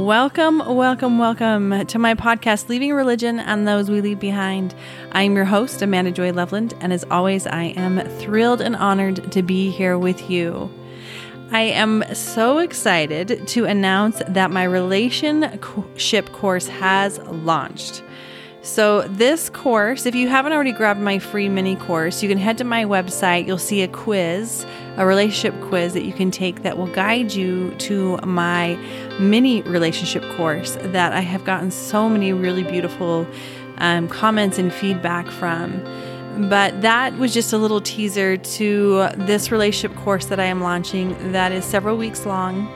Welcome, welcome, welcome to my podcast, Leaving Religion and Those We Leave Behind. I'm your host, Amanda Joy Loveland, and as always, I am thrilled and honored to be here with you. I am so excited to announce that my relationship course has launched. So, this course, if you haven't already grabbed my free mini course, you can head to my website. You'll see a quiz, a relationship quiz that you can take that will guide you to my mini relationship course that I have gotten so many really beautiful um, comments and feedback from. But that was just a little teaser to this relationship course that I am launching that is several weeks long.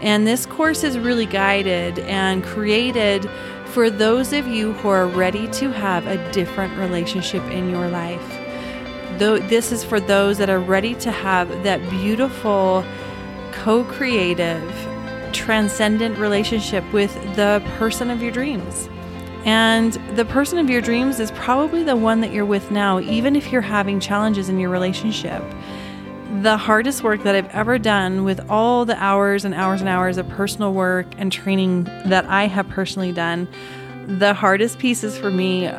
And this course is really guided and created for those of you who are ready to have a different relationship in your life. Though this is for those that are ready to have that beautiful, co-creative, transcendent relationship with the person of your dreams. And the person of your dreams is probably the one that you're with now, even if you're having challenges in your relationship the hardest work that I've ever done with all the hours and hours and hours of personal work and training that I have personally done, the hardest pieces for me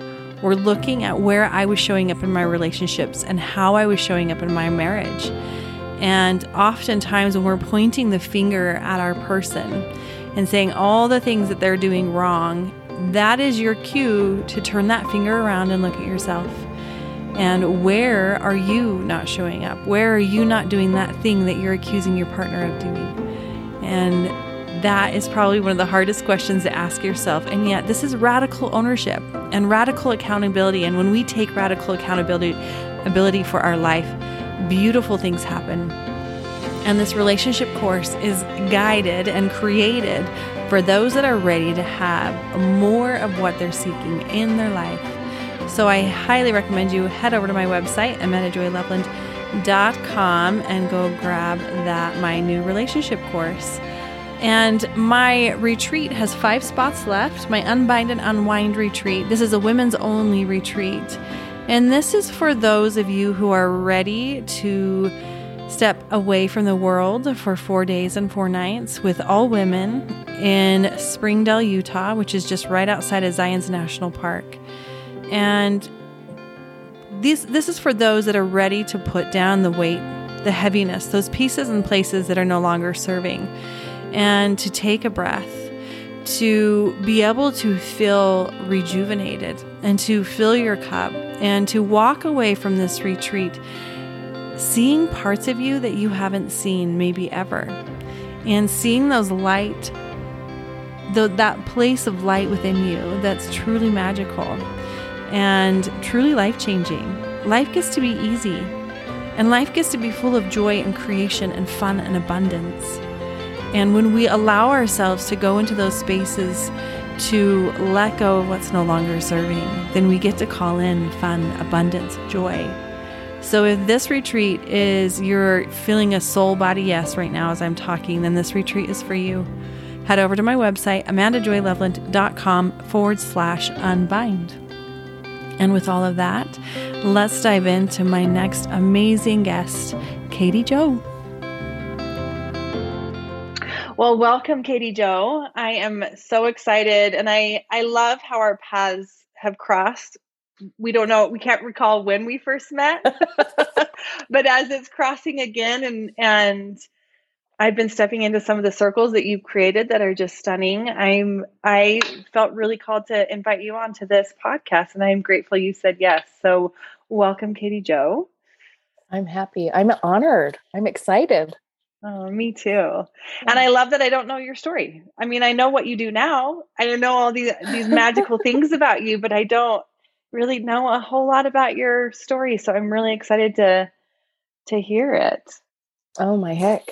were looking at where I was showing up in my relationships and how I was showing up in my marriage. And oftentimes, when we're pointing the finger at our person and saying all the things that they're doing wrong, that is your cue to turn that finger around and look at yourself and where are you not showing up? Where are you not doing that thing that you're accusing your partner of doing? And that is probably one of the hardest questions to ask yourself. And yet, this is radical ownership and radical accountability. And when we take radical accountability ability for our life, beautiful things happen. And this relationship course is guided and created for those that are ready to have more of what they're seeking in their life so I highly recommend you head over to my website, amandajoyloveland.com, and go grab that, my new relationship course. And my retreat has five spots left, my Unbind and Unwind retreat. This is a women's only retreat. And this is for those of you who are ready to step away from the world for four days and four nights with all women in Springdale, Utah, which is just right outside of Zion's National Park. And these, this is for those that are ready to put down the weight, the heaviness, those pieces and places that are no longer serving, and to take a breath, to be able to feel rejuvenated and to fill your cup and to walk away from this retreat seeing parts of you that you haven't seen maybe ever and seeing those light the, that place of light within you that's truly magical and truly life changing. Life gets to be easy, and life gets to be full of joy and creation and fun and abundance. And when we allow ourselves to go into those spaces to let go of what's no longer serving, then we get to call in fun, abundance, joy. So if this retreat is you're feeling a soul body yes right now as I'm talking, then this retreat is for you. Head over to my website, amandajoyloveland.com forward slash unbind. And with all of that, let's dive into my next amazing guest, Katie Joe. Well, welcome, Katie Joe. I am so excited, and I I love how our paths have crossed. We don't know, we can't recall when we first met, but as it's crossing again, and and I've been stepping into some of the circles that you've created that are just stunning. I'm I felt really called to invite you onto this podcast and I'm grateful you said yes. So welcome Katie Joe. I'm happy. I'm honored. I'm excited. Oh, me too. And I love that I don't know your story. I mean, I know what you do now. I know all these these magical things about you, but I don't really know a whole lot about your story. So I'm really excited to to hear it. Oh my heck.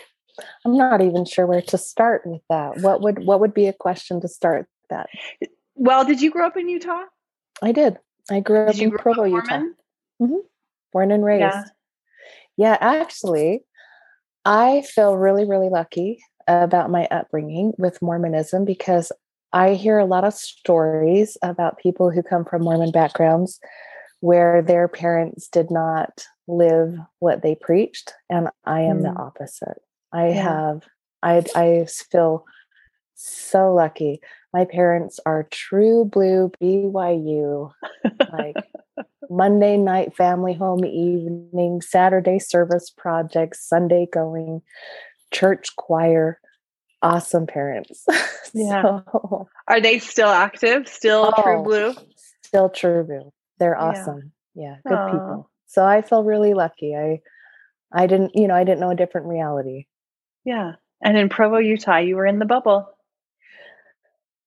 I'm not even sure where to start with that. What would what would be a question to start that? Well, did you grow up in Utah? I did. I grew did up in Provo, up Utah. Mm-hmm. Born and raised. Yeah. yeah, actually, I feel really, really lucky about my upbringing with Mormonism because I hear a lot of stories about people who come from Mormon backgrounds where their parents did not live what they preached, and I am mm. the opposite. I yeah. have I I feel so lucky. My parents are true blue BYU, like Monday night family home evening, Saturday service projects, Sunday going, church choir. Awesome parents. Yeah. so, are they still active? Still oh, true blue? Still true blue. They're awesome. Yeah, yeah good Aww. people. So I feel really lucky. I I didn't, you know, I didn't know a different reality. Yeah. And in Provo, Utah, you were in the bubble.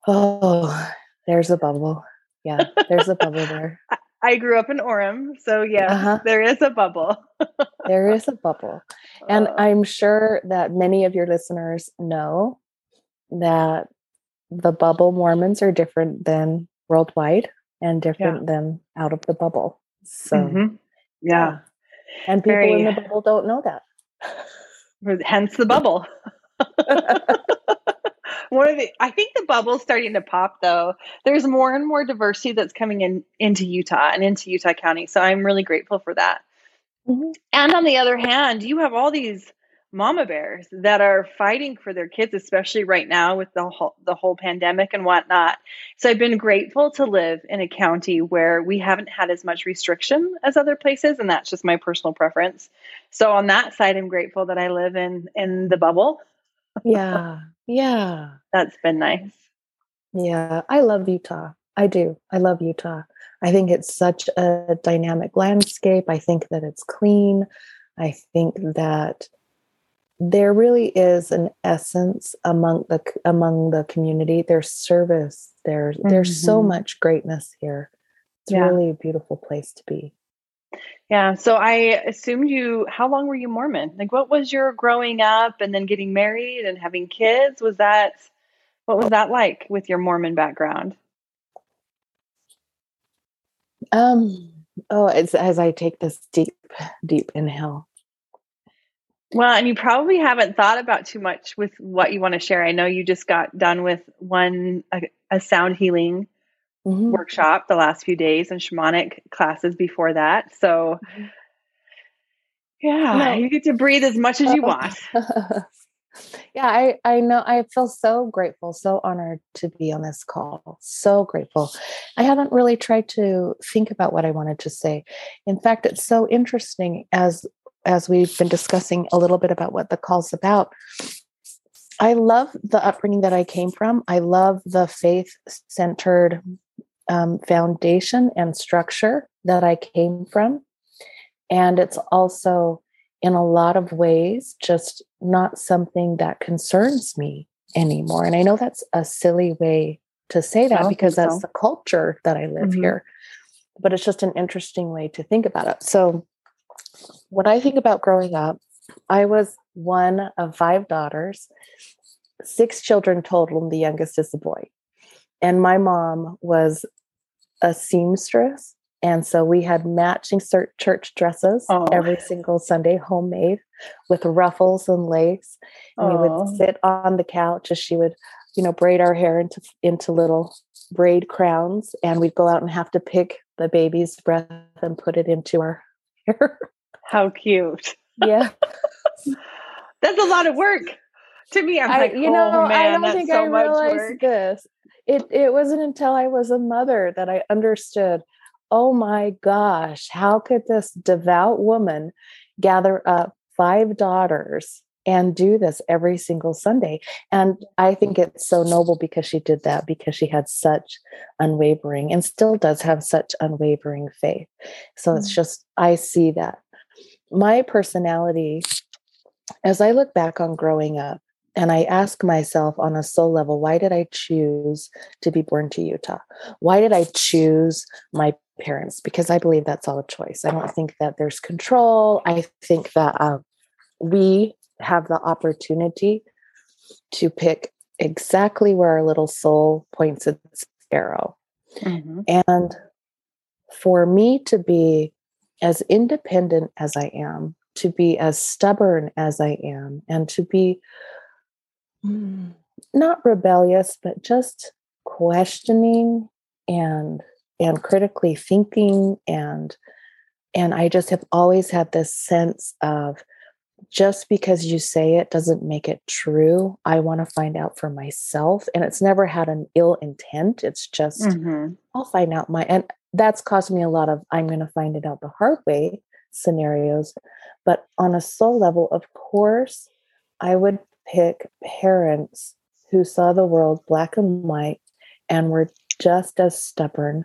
Oh, there's a bubble. Yeah, there's a bubble there. I grew up in Orem, so yeah, uh-huh. there is a bubble. there is a bubble. And uh, I'm sure that many of your listeners know that the bubble Mormons are different than worldwide and different yeah. than out of the bubble. So, mm-hmm. yeah. yeah. And people Very, in the bubble don't know that. Hence the bubble. One of the, I think the bubble's starting to pop though. There's more and more diversity that's coming in into Utah and into Utah County. So I'm really grateful for that. Mm-hmm. And on the other hand, you have all these mama bears that are fighting for their kids, especially right now with the whole, the whole pandemic and whatnot. So I've been grateful to live in a county where we haven't had as much restriction as other places, and that's just my personal preference. So on that side, I'm grateful that I live in in the bubble. Yeah, yeah, that's been nice. Yeah, I love Utah. I do. I love Utah. I think it's such a dynamic landscape. I think that it's clean. I think that there really is an essence among the among the community there's service there's mm-hmm. there's so mm-hmm. much greatness here it's yeah. really a beautiful place to be yeah so i assumed you how long were you mormon? Like what was your growing up and then getting married and having kids? Was that what was that like with your mormon background? Um oh it's as i take this deep deep inhale. Well, and you probably haven't thought about too much with what you want to share. I know you just got done with one a, a sound healing mm-hmm. workshop the last few days and shamanic classes before that. So yeah, no. you get to breathe as much as you want. yeah, I I know I feel so grateful, so honored to be on this call. So grateful. I haven't really tried to think about what I wanted to say. In fact, it's so interesting as as we've been discussing a little bit about what the call's about, I love the upbringing that I came from. I love the faith centered um, foundation and structure that I came from. And it's also, in a lot of ways, just not something that concerns me anymore. And I know that's a silly way to say that because that's the culture that I live mm-hmm. here. But it's just an interesting way to think about it. So, when I think about growing up, I was one of five daughters, six children total, and the youngest is a boy. And my mom was a seamstress. And so we had matching church dresses oh. every single Sunday, homemade with ruffles and lace. And oh. we would sit on the couch as she would, you know, braid our hair into into little braid crowns. And we'd go out and have to pick the baby's breath and put it into our hair. How cute. Yeah. that's a lot of work. To me, I'm I, like, you know, oh, man, I don't think so I realized this. It it wasn't until I was a mother that I understood, oh my gosh, how could this devout woman gather up five daughters and do this every single Sunday. And I think it's so noble because she did that because she had such unwavering and still does have such unwavering faith. So mm-hmm. it's mm. just, I see that my personality, as I look back on growing up, and I ask myself on a soul level, why did I choose to be born to Utah? Why did I choose my parents? Because I believe that's all a choice. I don't think that there's control. I think that uh, we have the opportunity to pick exactly where our little soul points its arrow. Mm-hmm. And for me to be as independent as I am, to be as stubborn as I am, and to be not rebellious, but just questioning and and critically thinking and and I just have always had this sense of just because you say it doesn't make it true. I want to find out for myself. And it's never had an ill intent. It's just, mm-hmm. I'll find out my, and that's caused me a lot of, I'm going to find it out the hard way scenarios. But on a soul level, of course, I would pick parents who saw the world black and white and were just as stubborn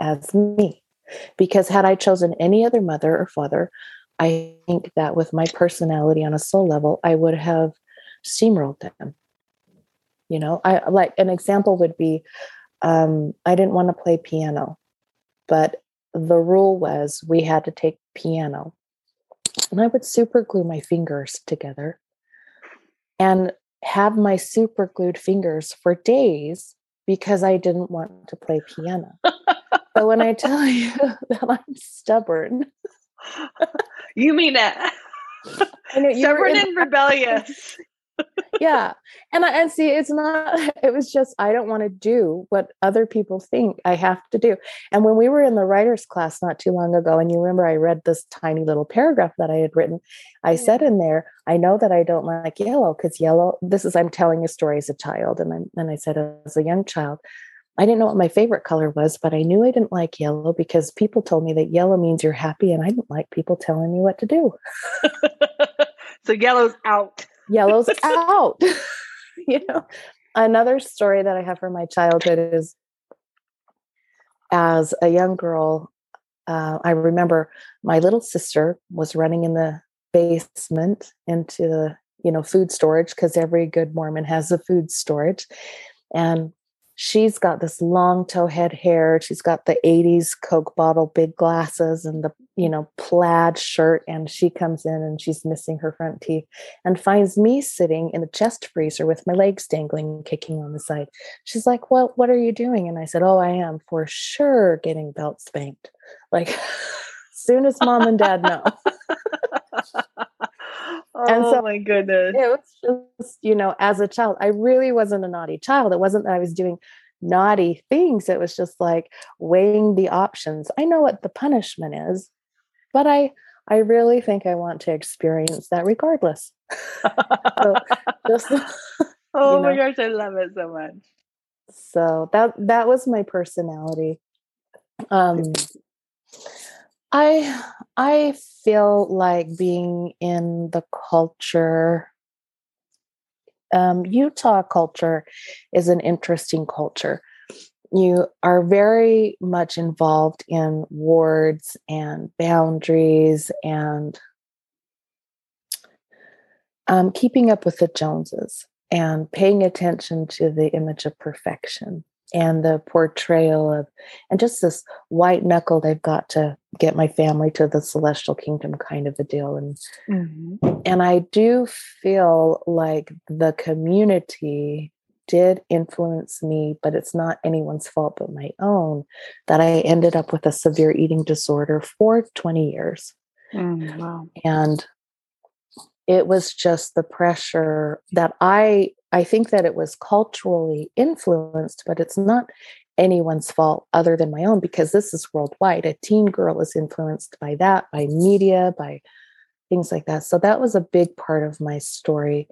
as me. Because had I chosen any other mother or father, I think that with my personality on a soul level, I would have steamrolled them. You know, I like an example would be um, I didn't want to play piano, but the rule was we had to take piano. And I would super glue my fingers together and have my super glued fingers for days because I didn't want to play piano. so when I tell you that I'm stubborn, you mean it? Stubborn and rebellious. Yeah. And I and see it's not it was just I don't want to do what other people think I have to do. And when we were in the writers class not too long ago and you remember I read this tiny little paragraph that I had written, I yeah. said in there, I know that I don't like yellow cuz yellow this is I'm telling a story as a child and I and I said as a young child I didn't know what my favorite color was, but I knew I didn't like yellow because people told me that yellow means you're happy, and I didn't like people telling me what to do. so yellow's out yellow's out. you know, another story that I have from my childhood is as a young girl, uh, I remember my little sister was running in the basement into the you know food storage because every good Mormon has a food storage, and she's got this long tow head hair. She's got the 80s Coke bottle, big glasses, and the, you know, plaid shirt. And she comes in and she's missing her front teeth and finds me sitting in the chest freezer with my legs dangling, kicking on the side. She's like, Well, what are you doing? And I said, Oh, I am for sure getting belt spanked. Like, soon as mom and dad know. and oh so my goodness. It was just, you know, as a child, I really wasn't a naughty child. It wasn't that I was doing naughty things. It was just like weighing the options. I know what the punishment is, but I I really think I want to experience that regardless. so just Oh you know. my gosh, I love it so much. So that that was my personality. Um I I feel like being in the culture um, Utah culture is an interesting culture. You are very much involved in wards and boundaries and um, keeping up with the Joneses and paying attention to the image of perfection and the portrayal of and just this white knuckle they've got to get my family to the celestial kingdom kind of a deal and mm-hmm. and i do feel like the community did influence me but it's not anyone's fault but my own that i ended up with a severe eating disorder for 20 years mm, wow. and it was just the pressure that i I think that it was culturally influenced, but it's not anyone's fault other than my own because this is worldwide. A teen girl is influenced by that, by media, by things like that. So that was a big part of my story.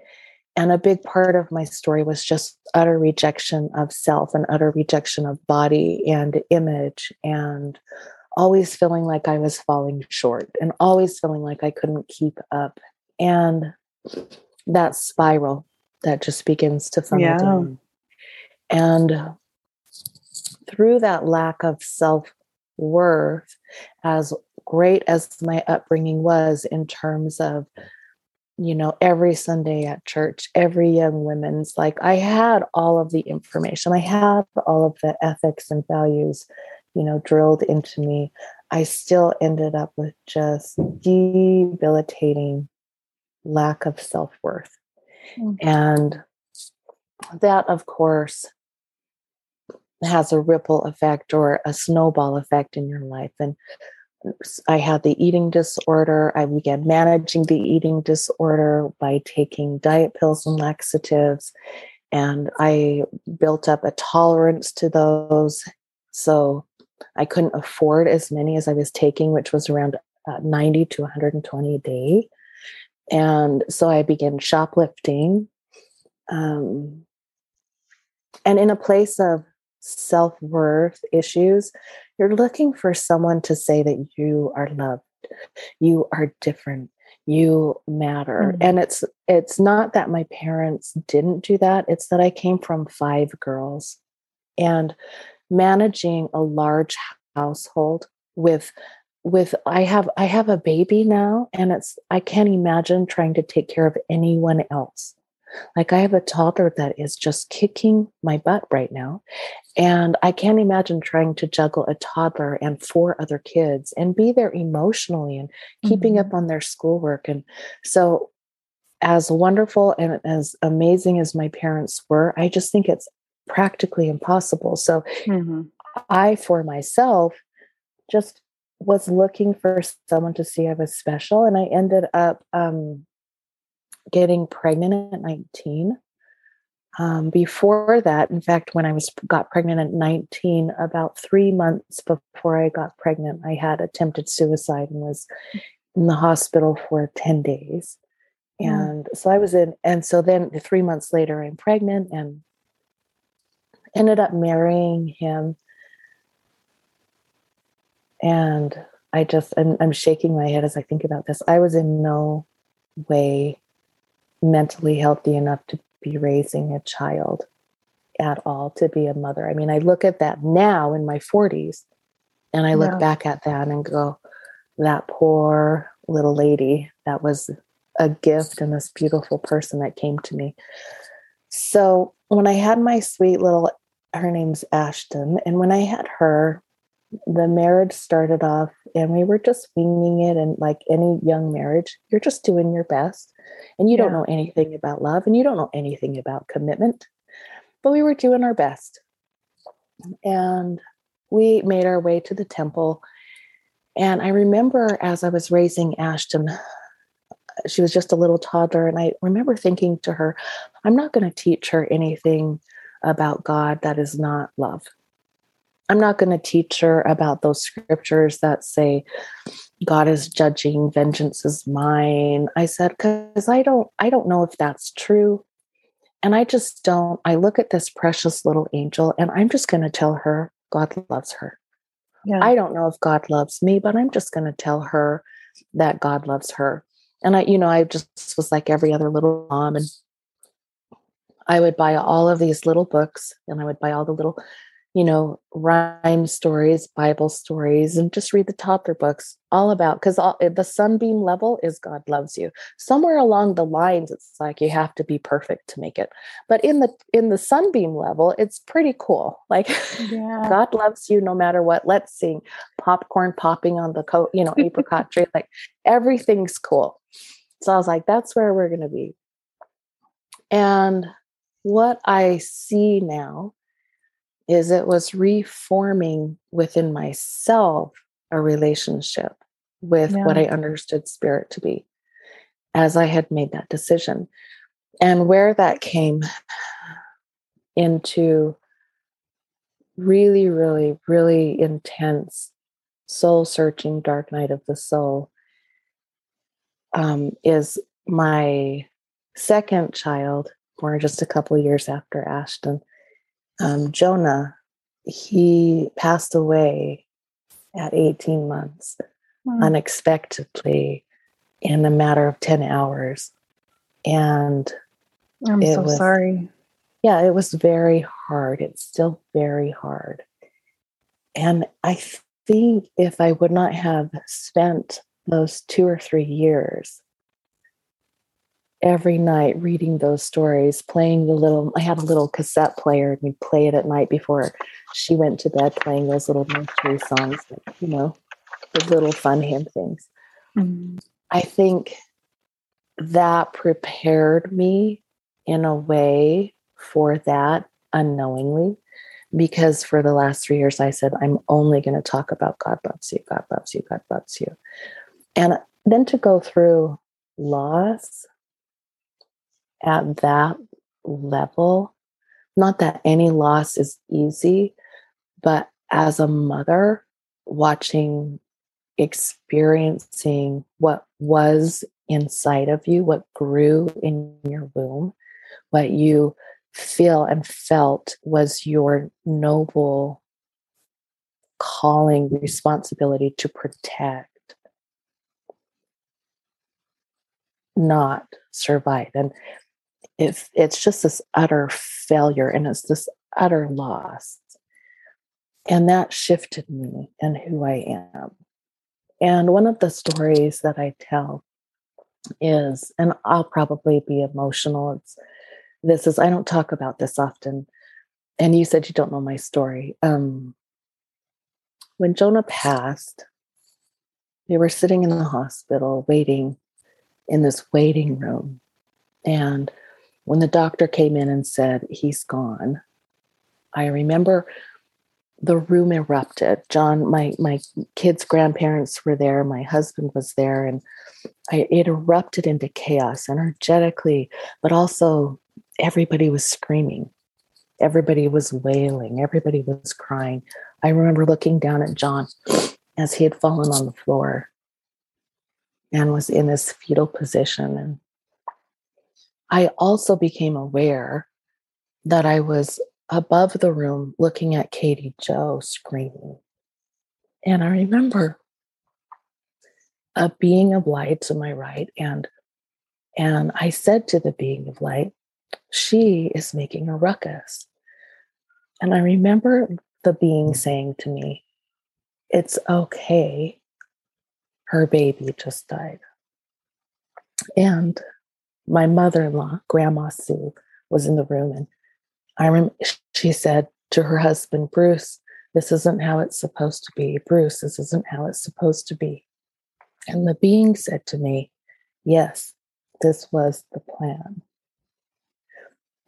And a big part of my story was just utter rejection of self and utter rejection of body and image and always feeling like I was falling short and always feeling like I couldn't keep up. And that spiral that just begins to funnel yeah. down. And through that lack of self worth, as great as my upbringing was in terms of, you know, every Sunday at church, every young women's like, I had all of the information, I had all of the ethics and values, you know, drilled into me. I still ended up with just debilitating lack of self worth. Mm-hmm. And that, of course, has a ripple effect or a snowball effect in your life. And I had the eating disorder. I began managing the eating disorder by taking diet pills and laxatives. And I built up a tolerance to those. So I couldn't afford as many as I was taking, which was around uh, 90 to 120 a day. And so I began shoplifting. Um, and in a place of self worth issues, you're looking for someone to say that you are loved, you are different, you matter. Mm-hmm. And it's it's not that my parents didn't do that, it's that I came from five girls. And managing a large household with with i have i have a baby now and it's i can't imagine trying to take care of anyone else like I have a toddler that is just kicking my butt right now. And I can't imagine trying to juggle a toddler and four other kids and be there emotionally and keeping mm-hmm. up on their schoolwork. And so, as wonderful and as amazing as my parents were, I just think it's practically impossible. So, mm-hmm. I, for myself, just was looking for someone to see I was special. And I ended up um, getting pregnant at 19. Um, before that, in fact, when I was got pregnant at 19, about three months before I got pregnant, I had attempted suicide and was in the hospital for 10 days. And mm. so I was in, and so then three months later, I'm pregnant and ended up marrying him. And I just, I'm, I'm shaking my head as I think about this. I was in no way mentally healthy enough to be raising a child at all, to be a mother. I mean, I look at that now in my 40s and I look yeah. back at that and go, that poor little lady, that was a gift and this beautiful person that came to me. So when I had my sweet little, her name's Ashton, and when I had her, the marriage started off and we were just winging it. And like any young marriage, you're just doing your best and you yeah. don't know anything about love and you don't know anything about commitment. But we were doing our best. And we made our way to the temple. And I remember as I was raising Ashton, she was just a little toddler. And I remember thinking to her, I'm not going to teach her anything about God that is not love. I'm not going to teach her about those scriptures that say God is judging, vengeance is mine. I said cuz I don't I don't know if that's true. And I just don't I look at this precious little angel and I'm just going to tell her God loves her. Yeah. I don't know if God loves me, but I'm just going to tell her that God loves her. And I you know, I just was like every other little mom and I would buy all of these little books and I would buy all the little you know, rhyme stories, Bible stories, and just read the toddler books all about because eh, the sunbeam level is God loves you. Somewhere along the lines, it's like you have to be perfect to make it. But in the in the sunbeam level, it's pretty cool. Like yeah. God loves you no matter what. Let's sing popcorn popping on the coat, you know, apricot tree. Like everything's cool. So I was like, that's where we're going to be. And what I see now is it was reforming within myself a relationship with yeah. what I understood spirit to be as I had made that decision. And where that came into really, really, really intense soul searching dark night of the soul um, is my second child, born just a couple years after Ashton um, Jonah, he passed away at 18 months wow. unexpectedly in a matter of 10 hours. And I'm so was, sorry. Yeah, it was very hard. It's still very hard. And I think if I would not have spent those two or three years every night reading those stories, playing the little, I had a little cassette player and we'd play it at night before she went to bed, playing those little nursery songs, you know, the little fun hymn things. Mm-hmm. I think that prepared me in a way for that unknowingly because for the last three years I said, I'm only going to talk about God loves you, God loves you, God loves you. And then to go through loss at that level, not that any loss is easy, but as a mother, watching, experiencing what was inside of you, what grew in your womb, what you feel and felt was your noble calling responsibility to protect not survive. And if it's just this utter failure and it's this utter loss. And that shifted me and who i am. And one of the stories that i tell is and i'll probably be emotional it's this is i don't talk about this often and you said you don't know my story. Um when jonah passed they were sitting in the hospital waiting in this waiting room and when the doctor came in and said he's gone i remember the room erupted john my my kids grandparents were there my husband was there and I, it erupted into chaos energetically but also everybody was screaming. Everybody was wailing. Everybody was crying. I remember looking down at John as he had fallen on the floor and was in this fetal position. And I also became aware that I was above the room looking at Katie Joe screaming. And I remember a being of light to my right and and I said to the being of light, she is making a ruckus. And I remember the being mm. saying to me, It's okay. Her baby just died. And my mother in law, Grandma Sue, was in the room. And I remember she said to her husband, Bruce, this isn't how it's supposed to be. Bruce, this isn't how it's supposed to be. And the being said to me, Yes, this was the plan.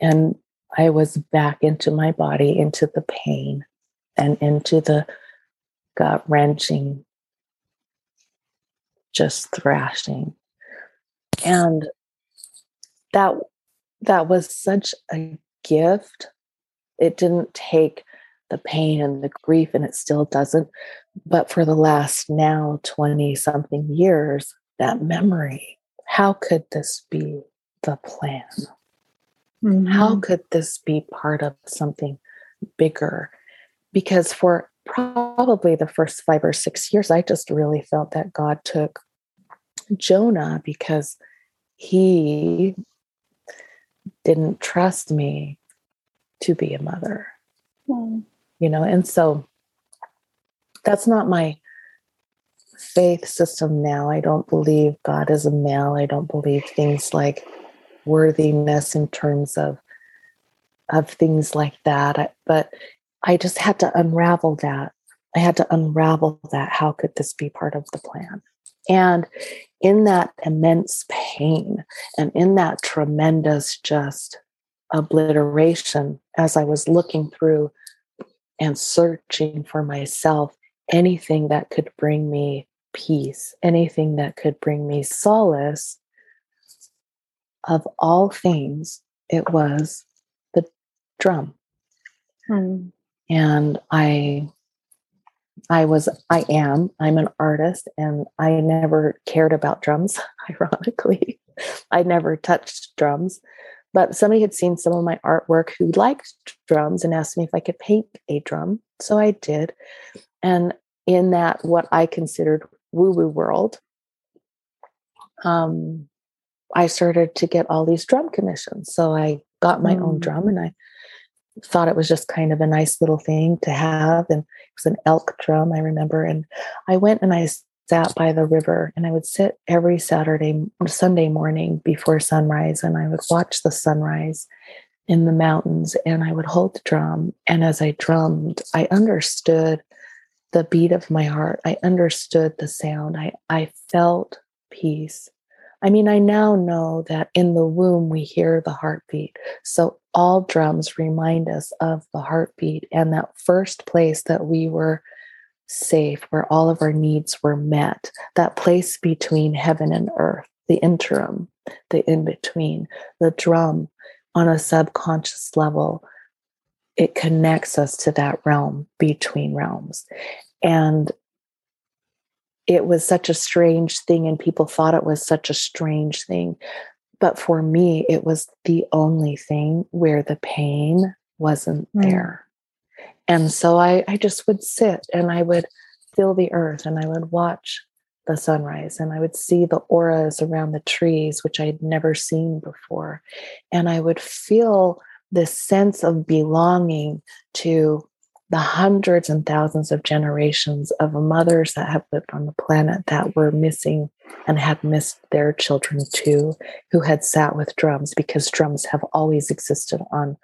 And I was back into my body, into the pain and into the gut wrenching, just thrashing. And that that was such a gift. It didn't take the pain and the grief, and it still doesn't. But for the last now 20 something years, that memory, how could this be the plan? Mm-hmm. How could this be part of something bigger? Because for probably the first five or six years, I just really felt that God took Jonah because he didn't trust me to be a mother. Mm. You know, and so that's not my faith system now. I don't believe God is a male. I don't believe things like worthiness in terms of of things like that. But I just had to unravel that. I had to unravel that. How could this be part of the plan? And in that immense pain and in that tremendous just obliteration, as I was looking through and searching for myself, anything that could bring me peace, anything that could bring me solace, of all things, it was the drum. Hmm. And I I was I am I'm an artist and I never cared about drums ironically. I never touched drums. But somebody had seen some of my artwork who liked drums and asked me if I could paint a drum. So I did. And in that what I considered woo-woo world, um, I started to get all these drum commissions. So I got my mm. own drum and I thought it was just kind of a nice little thing to have. And it was an elk drum, I remember. And I went and I sat by the river and I would sit every Saturday, Sunday morning before sunrise and I would watch the sunrise in the mountains and I would hold the drum. And as I drummed, I understood the beat of my heart. I understood the sound. I, I felt peace. I mean, I now know that in the womb we hear the heartbeat. So all drums remind us of the heartbeat and that first place that we were safe, where all of our needs were met, that place between heaven and earth, the interim, the in between, the drum on a subconscious level. It connects us to that realm between realms. And it was such a strange thing and people thought it was such a strange thing. But for me, it was the only thing where the pain wasn't mm. there. And so I, I just would sit and I would feel the earth and I would watch the sunrise and I would see the auras around the trees, which i had never seen before. And I would feel this sense of belonging to the hundreds and thousands of generations of mothers that have lived on the planet that were missing and had missed their children too, who had sat with drums because drums have always existed on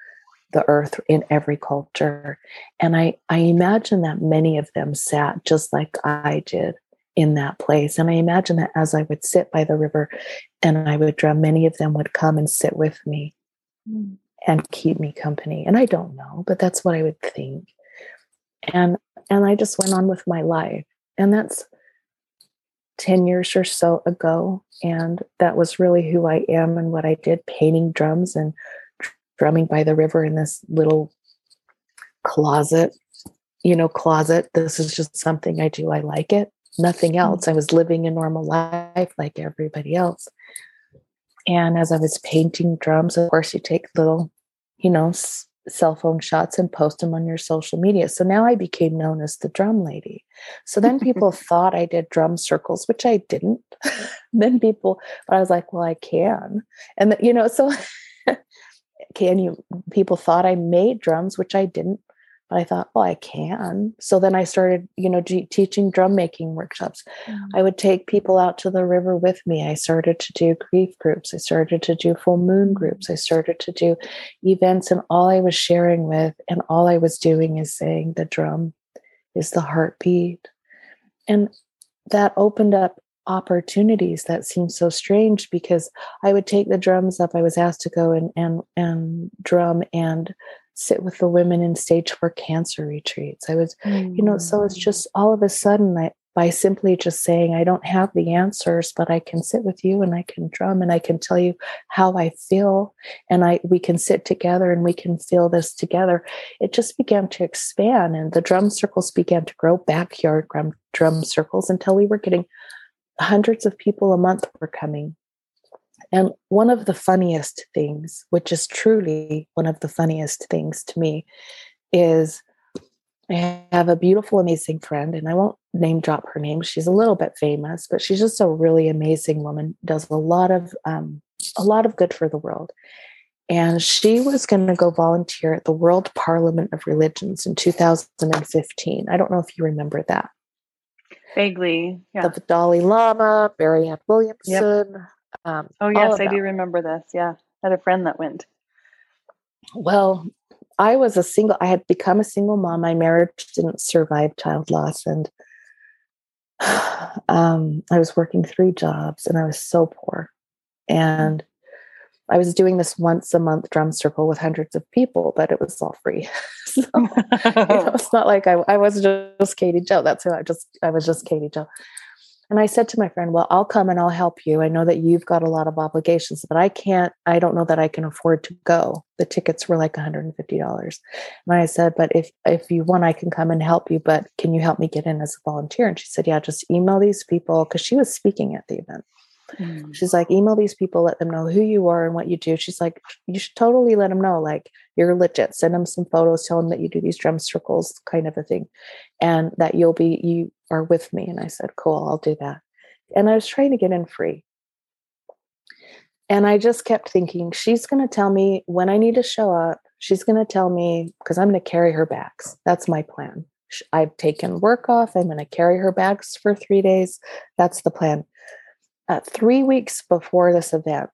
the earth in every culture. And I, I imagine that many of them sat just like I did in that place. And I imagine that as I would sit by the river and I would drum, many of them would come and sit with me mm. and keep me company. And I don't know, but that's what I would think. And and I just went on with my life. And that's 10 years or so ago. And that was really who I am and what I did, painting drums and drumming by the river in this little closet, you know, closet. This is just something I do. I like it nothing mm. else. I was living a normal life like everybody else. And as I was painting drums, of course, you take little, you know, cell phone shots and post them on your social media. So now I became known as the drum lady. So then people thought I did drum circles, which I didn't. then people, but I was like, well, I can. And, the, you know, so can you, people thought I made drums, which I didn't. But I thought, well, I can. So then I started, you know, g- teaching drum making workshops. Mm. I would take people out to the river with me. I started to do grief groups. I started to do full moon groups. I started to do events, and all I was sharing with and all I was doing is saying the drum is the heartbeat. And that opened up opportunities that seemed so strange because I would take the drums up. I was asked to go and and and drum and sit with the women in stage four cancer retreats. I was, mm. you know, so it's mm. just all of a sudden I, by simply just saying, I don't have the answers, but I can sit with you and I can drum and I can tell you how I feel. And I we can sit together and we can feel this together. It just began to expand and the drum circles began to grow, backyard drum, drum circles until we were getting hundreds of people a month were coming and one of the funniest things, which is truly one of the funniest things to me, is I have a beautiful, amazing friend, and I won't name drop her name. She's a little bit famous, but she's just a really amazing woman. Does a lot of um, a lot of good for the world. And she was going to go volunteer at the World Parliament of Religions in 2015. I don't know if you remember that. Vaguely, yeah. The Dalai Lama, Marianne Williamson, yep. Um, oh yes, I do remember this. Yeah, I had a friend that went. Well, I was a single. I had become a single mom. My marriage didn't survive child loss, and um, I was working three jobs, and I was so poor. And I was doing this once a month drum circle with hundreds of people, but it was all free. so, you know, it's not like I, I was just Katie Joe. That's who I just I was just Katie Joe. And I said to my friend, Well, I'll come and I'll help you. I know that you've got a lot of obligations, but I can't, I don't know that I can afford to go. The tickets were like $150. And I said, But if if you want, I can come and help you, but can you help me get in as a volunteer? And she said, Yeah, just email these people because she was speaking at the event. Mm. She's like, email these people, let them know who you are and what you do. She's like, you should totally let them know, like, you're legit. Send them some photos, tell them that you do these drum circles, kind of a thing, and that you'll be, you are with me. And I said, cool, I'll do that. And I was trying to get in free. And I just kept thinking, she's going to tell me when I need to show up. She's going to tell me because I'm going to carry her bags. That's my plan. I've taken work off. I'm going to carry her bags for three days. That's the plan uh, three weeks before this event,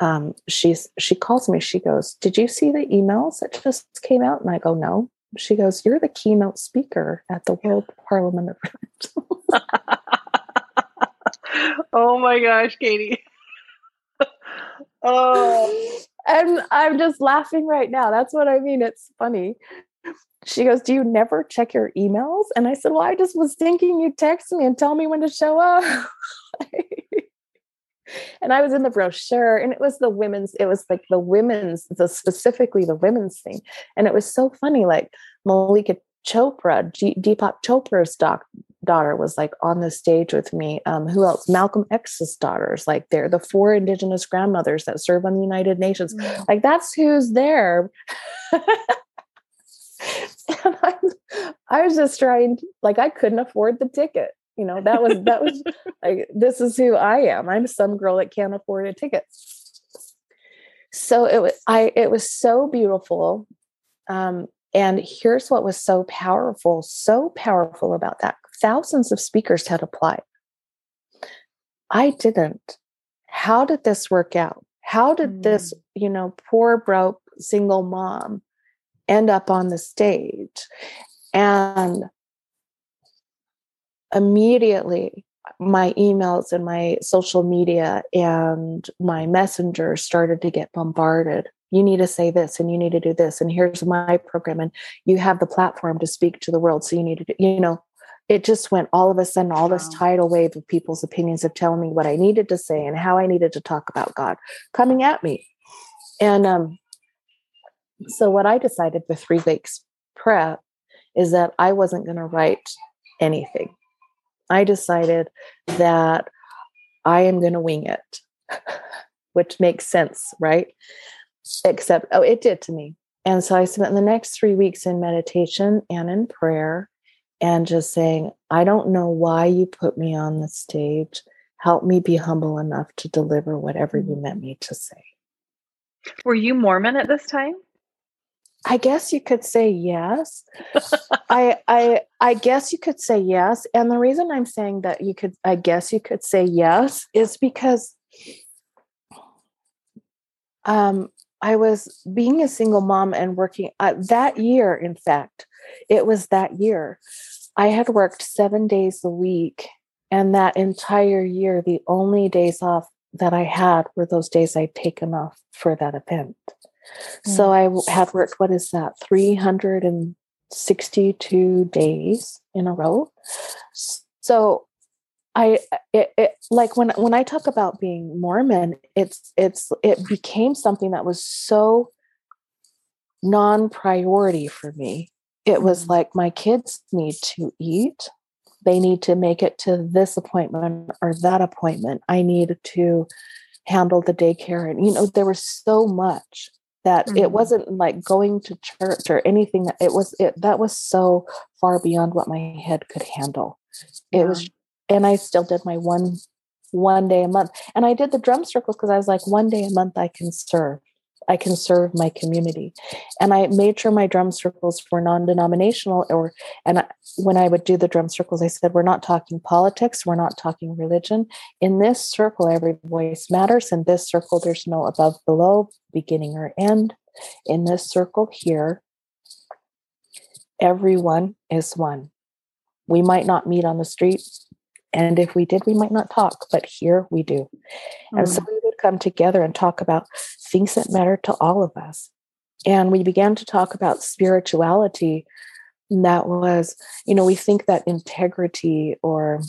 um, she's she calls me. She goes, "Did you see the emails that just came out?" And I go, "No." She goes, "You're the keynote speaker at the World Parliament of oh my gosh, Katie! oh, and I'm just laughing right now. That's what I mean. It's funny she goes, Do you never check your emails? And I said, Well, I just was thinking you'd text me and tell me when to show up. and I was in the brochure and it was the women's, it was like the women's, the specifically the women's thing. And it was so funny. Like Malika Chopra, G- Deepak Chopra's doc, daughter was like on the stage with me. Um, who else? Malcolm X's daughters, like they're the four indigenous grandmothers that serve on the United Nations. Mm-hmm. Like that's who's there. and I, I was just trying, like I couldn't afford the ticket. You know, that was that was like this is who I am. I'm some girl that can't afford a ticket. So it was I it was so beautiful. Um, and here's what was so powerful, so powerful about that. Thousands of speakers had applied. I didn't. How did this work out? How did mm. this, you know, poor, broke, single mom end up on the stage? And immediately my emails and my social media and my messenger started to get bombarded. You need to say this and you need to do this and here's my program and you have the platform to speak to the world so you need to do, you know it just went all of a sudden all this tidal wave of people's opinions of telling me what i needed to say and how i needed to talk about god coming at me. And um so what i decided with three weeks prep is that i wasn't going to write anything I decided that I am going to wing it, which makes sense, right? Except, oh, it did to me. And so I spent the next three weeks in meditation and in prayer and just saying, I don't know why you put me on the stage. Help me be humble enough to deliver whatever you mm. meant me to say. Were you Mormon at this time? I guess you could say yes. I I I guess you could say yes. And the reason I'm saying that you could I guess you could say yes is because um I was being a single mom and working uh, that year in fact. It was that year. I had worked 7 days a week and that entire year the only days off that I had were those days I'd taken off for that event. So mm. I had worked, what is that, 362 days in a row. So I it, it, like when when I talk about being Mormon, it's it's it became something that was so non-priority for me. It was mm. like my kids need to eat. They need to make it to this appointment or that appointment. I need to handle the daycare and you know there was so much that mm-hmm. it wasn't like going to church or anything that it was it that was so far beyond what my head could handle. It was and i still did my one one day a month. And i did the drum circles because i was like one day a month i can serve I can serve my community. And I made sure my drum circles were non-denominational or and I, when I would do the drum circles I said we're not talking politics, we're not talking religion. In this circle every voice matters in this circle there's no above below, beginning or end. In this circle here everyone is one. We might not meet on the street, and if we did, we might not talk, but here we do. Mm. And so mm. we would come together and talk about things that matter to all of us. And we began to talk about spirituality. That was, you know, we think that integrity or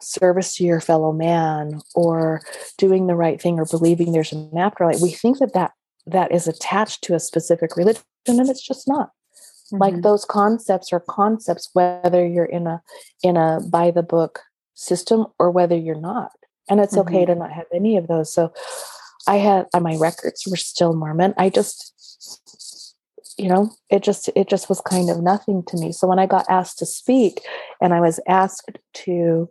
service to your fellow man or doing the right thing or believing there's an afterlife, we think that that, that is attached to a specific religion, and it's just not. Mm-hmm. Like those concepts are concepts, whether you're in a in a by the book system or whether you're not. And it's mm-hmm. okay to not have any of those. So I had on my records were still Mormon. I just you know, it just it just was kind of nothing to me. So when I got asked to speak and I was asked to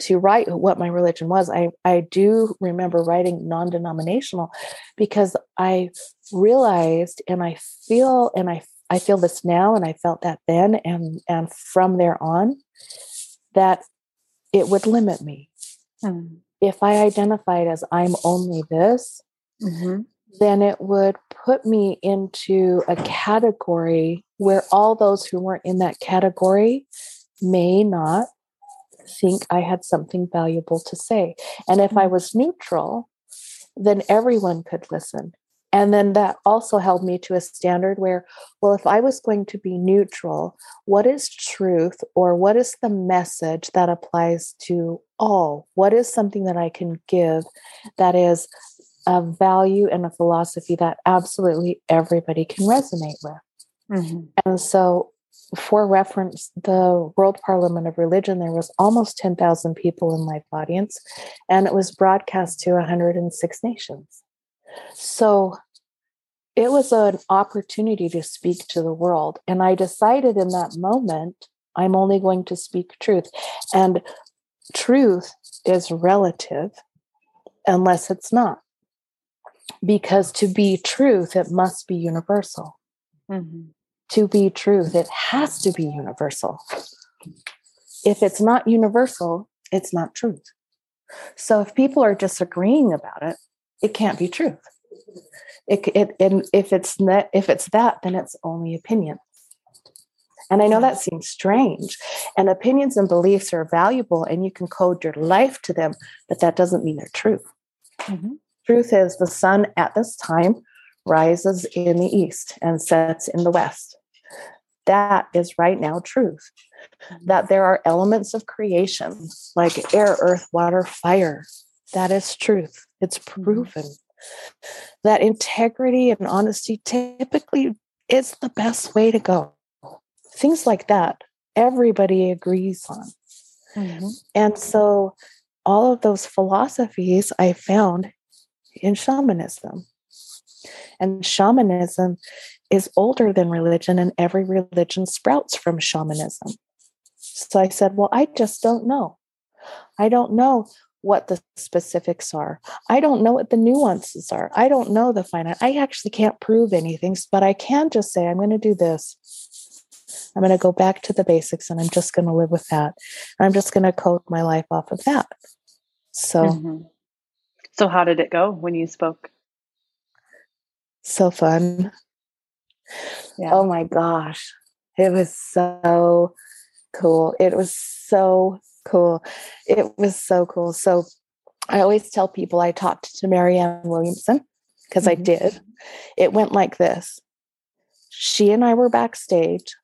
to write what my religion was, I I do remember writing non-denominational because I realized and I feel and I I feel this now and I felt that then and and from there on that it would limit me. Mm. If I identified as I'm only this, mm-hmm. then it would put me into a category where all those who weren't in that category may not think I had something valuable to say. And if. I was neutral, then everyone could listen. And then that also held me to a standard where, well, if I was going to be neutral, what is truth or what is the message that applies to all? What is something that I can give that is a value and a philosophy that absolutely everybody can resonate with? Mm-hmm. And so for reference, the World Parliament of Religion, there was almost 10,000 people in live audience, and it was broadcast to 106 nations. So it was an opportunity to speak to the world. And I decided in that moment, I'm only going to speak truth. And truth is relative unless it's not. Because to be truth, it must be universal. Mm-hmm. To be truth, it has to be universal. If it's not universal, it's not truth. So if people are disagreeing about it, it can't be truth. It, it, and if it's not, if it's that, then it's only opinion. And I know that seems strange. And opinions and beliefs are valuable and you can code your life to them, but that doesn't mean they're true. Mm-hmm. Truth is the sun at this time rises in the east and sets in the west. That is right now truth. Mm-hmm. That there are elements of creation like air, earth, water, fire. That is truth. It's proven. Mm-hmm. That integrity and honesty typically is the best way to go things like that everybody agrees on mm-hmm. and so all of those philosophies i found in shamanism and shamanism is older than religion and every religion sprouts from shamanism so i said well i just don't know i don't know what the specifics are. I don't know what the nuances are. I don't know the finite. I actually can't prove anything, but I can just say, I'm going to do this. I'm going to go back to the basics and I'm just going to live with that. I'm just going to code my life off of that. So, mm-hmm. so how did it go when you spoke? So fun. Yeah. Oh my gosh. It was so cool. It was so cool. It was so cool. So, I always tell people I talked to Marianne Williamson because mm-hmm. I did. It went like this. She and I were backstage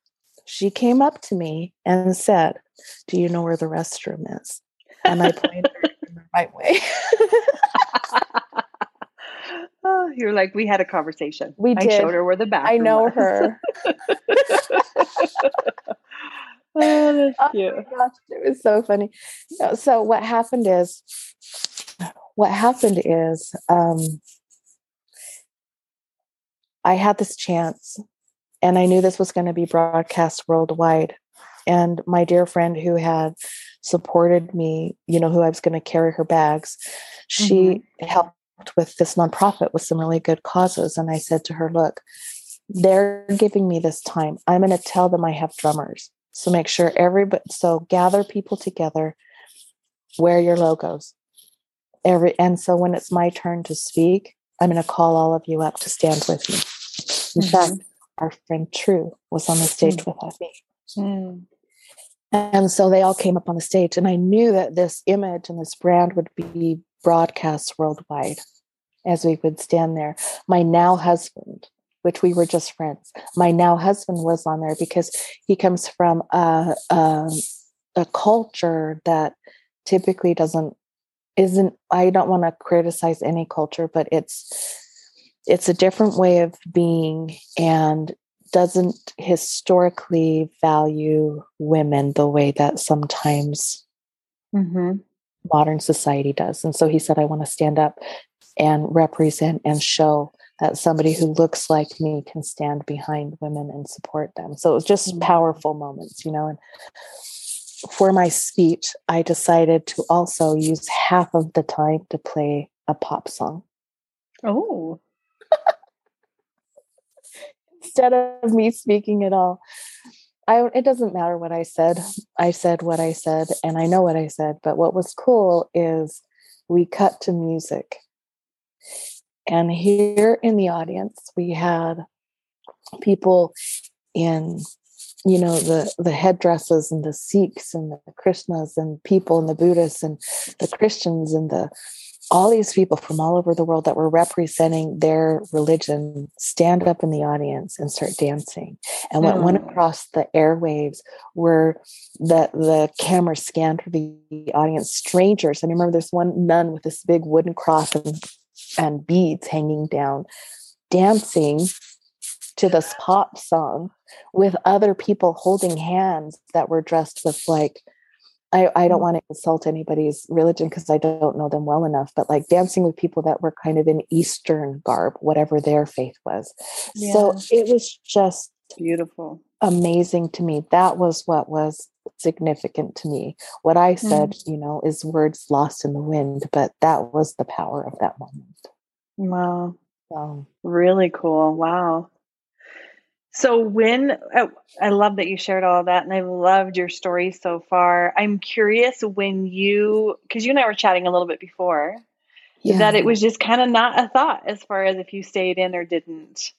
she came up to me and said, Do you know where the restroom is? And I pointed her in the right way. oh, you're like, we had a conversation. We did. I showed her where the bathroom I know was. her. oh, that's oh cute. my gosh, it was so funny. So what happened is, what happened is, um, I had this chance and I knew this was going to be broadcast worldwide. And my dear friend who had supported me, you know, who I was going to carry her bags, she mm-hmm. helped with this nonprofit with some really good causes. And I said to her, Look, they're giving me this time. I'm going to tell them I have drummers. So make sure everybody, so gather people together, wear your logos. Every, and so when it's my turn to speak, I'm going to call all of you up to stand with me. In mm-hmm. fact, our friend True was on the stage mm. with us. Mm. And so they all came up on the stage, and I knew that this image and this brand would be broadcast worldwide as we would stand there. My now husband, which we were just friends, my now husband was on there because he comes from a, a, a culture that typically doesn't isn't i don't want to criticize any culture but it's it's a different way of being and doesn't historically value women the way that sometimes mm-hmm. modern society does. And so he said, I want to stand up and represent and show that somebody who looks like me can stand behind women and support them. So it was just mm-hmm. powerful moments, you know. And for my speech, I decided to also use half of the time to play a pop song. Oh instead of me speaking at all. I it doesn't matter what I said. I said what I said and I know what I said, but what was cool is we cut to music. And here in the audience we had people in you know the the headdresses and the Sikhs and the Krishnas and people and the Buddhists and the Christians and the all these people from all over the world that were representing their religion stand up in the audience and start dancing. And what mm. went across the airwaves were that the camera scanned for the audience, strangers. And I remember there's one nun with this big wooden cross and, and beads hanging down, dancing to this pop song with other people holding hands that were dressed with like I, I don't mm. want to insult anybody's religion because I don't know them well enough, but like dancing with people that were kind of in Eastern garb, whatever their faith was. Yeah. So it was just beautiful, amazing to me. That was what was significant to me. What I said, mm. you know, is words lost in the wind, but that was the power of that moment. Wow. So, really cool. Wow. So when oh, I love that you shared all that, and I've loved your story so far. I'm curious when you, because you and I were chatting a little bit before, yeah. that it was just kind of not a thought as far as if you stayed in or didn't.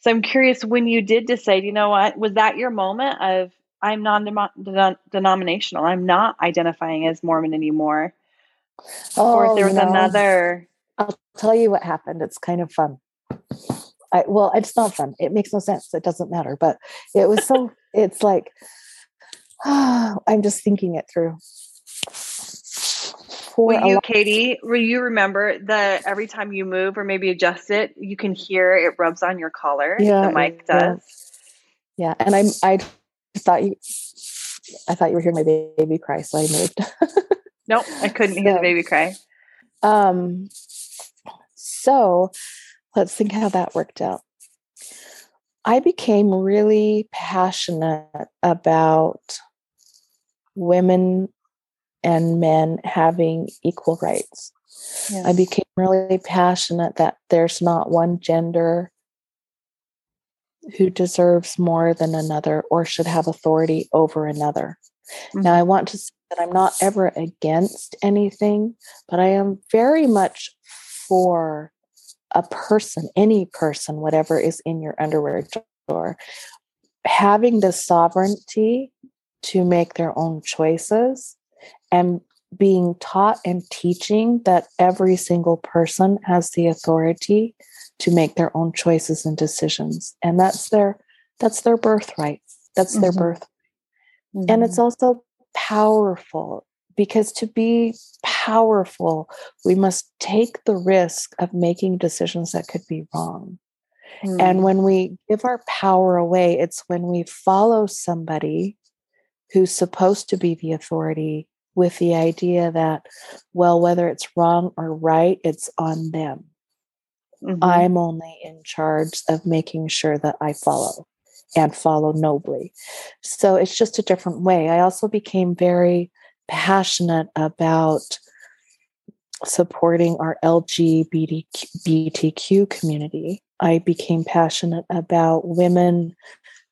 So I'm curious when you did decide, you know what, was that your moment of I'm non-denominational. I'm not identifying as Mormon anymore. Oh, or if oh, there was know, another. I'll tell you what happened. It's kind of fun. I, well, it's not fun. It makes no sense. It doesn't matter. But it was so, it's like, oh, I'm just thinking it through. For Will you, Katie, will you remember that every time you move or maybe adjust it, you can hear it rubs on your collar? Yeah. The mic does. Yeah. yeah. And I'm, I thought you, I thought you were hearing my baby cry. So I moved. nope. I couldn't hear the baby cry. Um, so let's think how that worked out. I became really passionate about women and men having equal rights. Yes. I became really passionate that there's not one gender who deserves more than another or should have authority over another. Mm-hmm. Now, I want to say that I'm not ever against anything, but I am very much for a person, any person, whatever is in your underwear drawer, having the sovereignty to make their own choices and being taught and teaching that every single person has the authority to make their own choices and decisions and that's their that's their birthright that's mm-hmm. their birth mm-hmm. and it's mm-hmm. also powerful because to be powerful, we must take the risk of making decisions that could be wrong. Mm. And hmm. when we give our power away, it's when we follow somebody who's supposed to be the authority with the idea that, well, whether it's wrong or right, it's on them. Mm-hmm. I'm only in charge of making sure that I follow and follow nobly. So it's just a different way. I also became very passionate about supporting our LGBTQ community. I became passionate about women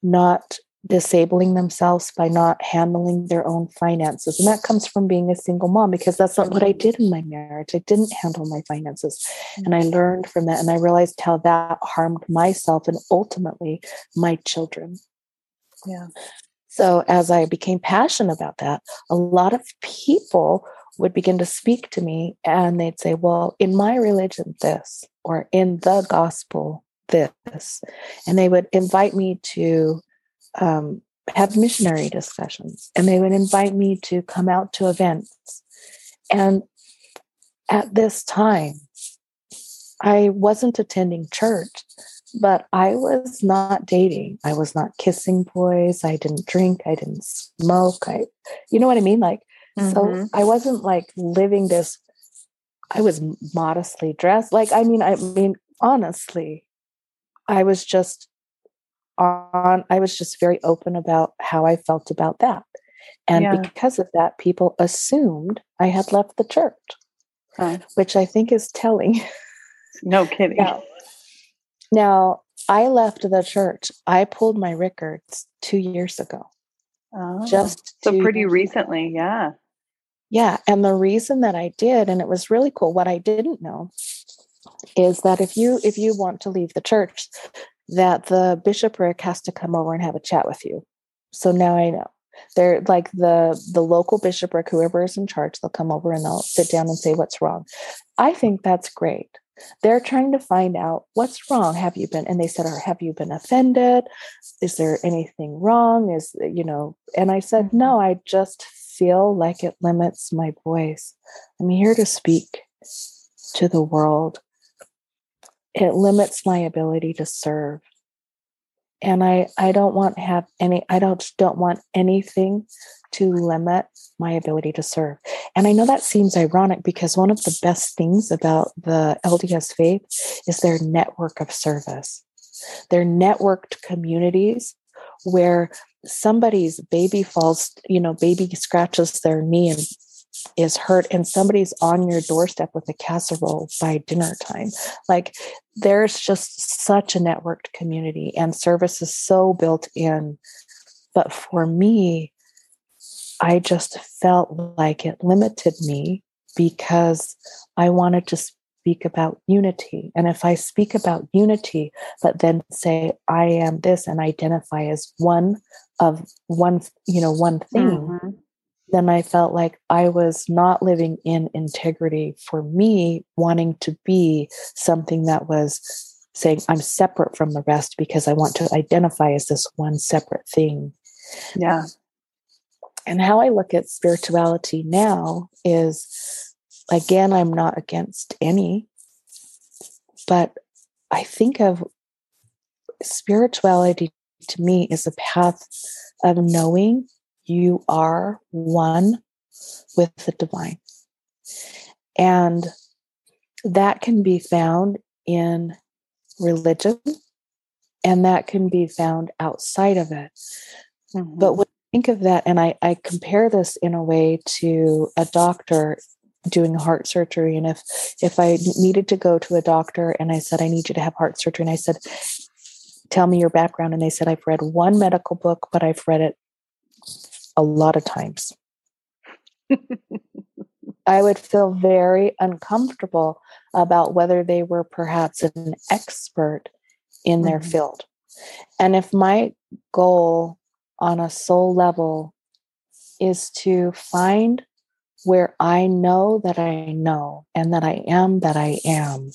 not disabling themselves by not handling their own finances. And that comes from being a single mom because that's not what I did in my marriage. I didn't handle my finances. And I mm-hmm. learned from that and I realized how that harmed myself and ultimately my children. Yeah. So, as I became passionate about that, a lot of people would begin to speak to me and they'd say, Well, in my religion, this, or in the gospel, this. And they would invite me to um, have missionary discussions and they would invite me to come out to events. And at this time, I wasn't attending church, but I was not dating. I was not kissing boys. I didn't drink. I didn't smoke. I, you know what I mean? Like, mm-hmm. so I wasn't like living this. I was modestly dressed. Like, I mean, I mean, honestly, I was just on, I was just very open about how I felt about that. And yeah. because of that, people assumed I had left the church, huh. which I think is telling. No kidding. Now, now, I left the church. I pulled my records two years ago. Oh, just so pretty recently, yeah. Yeah. And the reason that I did, and it was really cool, what I didn't know is that if you if you want to leave the church, that the bishopric has to come over and have a chat with you. So now I know. They're like the the local bishopric, whoever is in charge, they'll come over and they'll sit down and say what's wrong. I think that's great. They're trying to find out what's wrong. Have you been? And they said, or have you been offended? Is there anything wrong? Is, you know, and I said, no, mm-hmm. I just feel like it limits my voice. I'm here to speak to the world. It limits my ability to serve. and I I don't want to have any I don't don't want anything to limit my ability to serve. And I know that seems ironic because one of the best things about the LDS faith is their network of service. Their networked communities where somebody's baby falls, you know, baby scratches their knee and is hurt and somebody's on your doorstep with a casserole by dinner time. Like there's just such a networked community and service is so built in. But for me, I just felt like it limited me because I wanted to speak about unity. And if I speak about unity, but then say I am this and identify as one of one, you know, one thing, mm-hmm. Then I felt like I was not living in integrity for me, wanting to be something that was saying I'm separate from the rest because I want to identify as this one separate thing. Yeah. And how I look at spirituality now is again, I'm not against any, but I think of spirituality to me is a path of knowing you are one with the divine. And that can be found in religion and that can be found outside of it. Mm-hmm. But when I think of that and I, I compare this in a way to a doctor doing heart surgery and if if i needed to go to a doctor and i said i need you to have heart surgery and i said tell me your background and they said i've read one medical book but i've read it a lot of times i would feel very uncomfortable about whether they were perhaps an expert in their mm-hmm. field and if my goal on a soul level is to find where I know that I know and that I am that I am,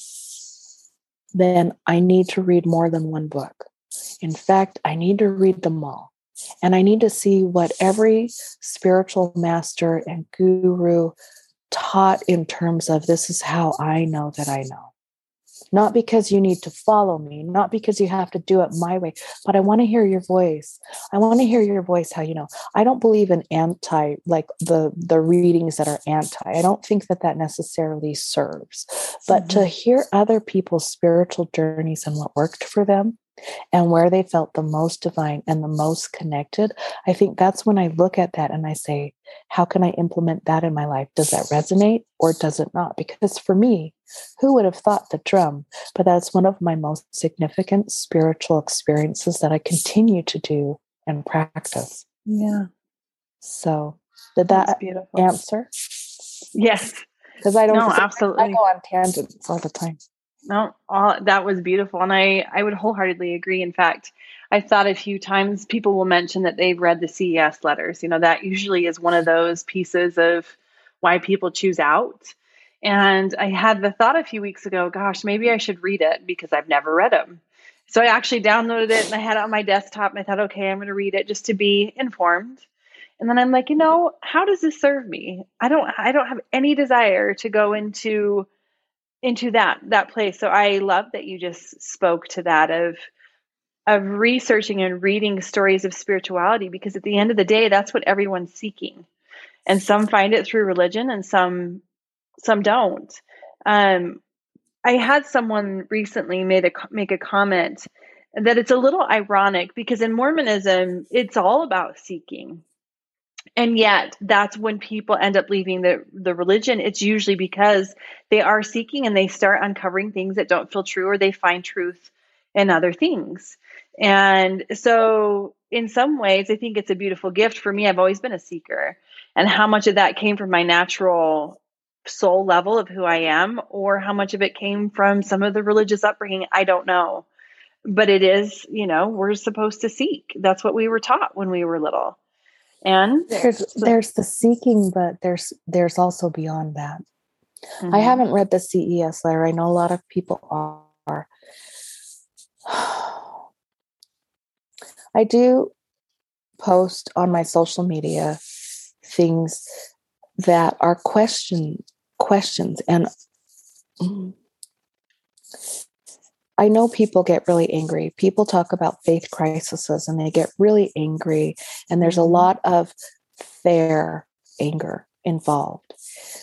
then I need to read more than one book. In fact, I need to read them all. And I need to see what every spiritual master and guru taught in terms of this is how I know that I know not because you need to follow me, not because you have to do it my way, but I want to hear your voice. I want to hear your voice how you know. I don't believe in anti like the the readings that are anti. I don't think that that necessarily serves. But mm-hmm. to hear other people's spiritual journeys and what worked for them and where they felt the most divine and the most connected, I think that's when I look at that and I say, how can I implement that in my life? Does that resonate or does it not? Because for me, who would have thought the drum? But that's one of my most significant spiritual experiences that I continue to do and practice. Yeah. So, did that answer? Yes. Because I don't no, absolutely. I go on tangents all the time. No, all, that was beautiful. And I, I would wholeheartedly agree. In fact, I thought a few times people will mention that they've read the CES letters. You know, that usually is one of those pieces of why people choose out. And I had the thought a few weeks ago, gosh, maybe I should read it because I've never read them. So I actually downloaded it and I had it on my desktop and I thought, okay, I'm going to read it just to be informed. And then I'm like, you know, how does this serve me? I don't I don't have any desire to go into into that that place. So I love that you just spoke to that of of researching and reading stories of spirituality because at the end of the day that's what everyone's seeking. And some find it through religion and some some don't. Um, I had someone recently made a make a comment that it's a little ironic because in Mormonism it's all about seeking. And yet that's when people end up leaving the the religion it's usually because they are seeking and they start uncovering things that don't feel true or they find truth in other things. And so in some ways I think it's a beautiful gift for me I've always been a seeker and how much of that came from my natural soul level of who I am, or how much of it came from some of the religious upbringing, I don't know. But it is, you know, we're supposed to seek. That's what we were taught when we were little. And there's there's the seeking, but there's there's also beyond that. Mm-hmm. I haven't read the CES letter. I know a lot of people are. I do post on my social media things that are question questions and I know people get really angry. People talk about faith crises and they get really angry. And there's a mm-hmm. lot of fair anger involved.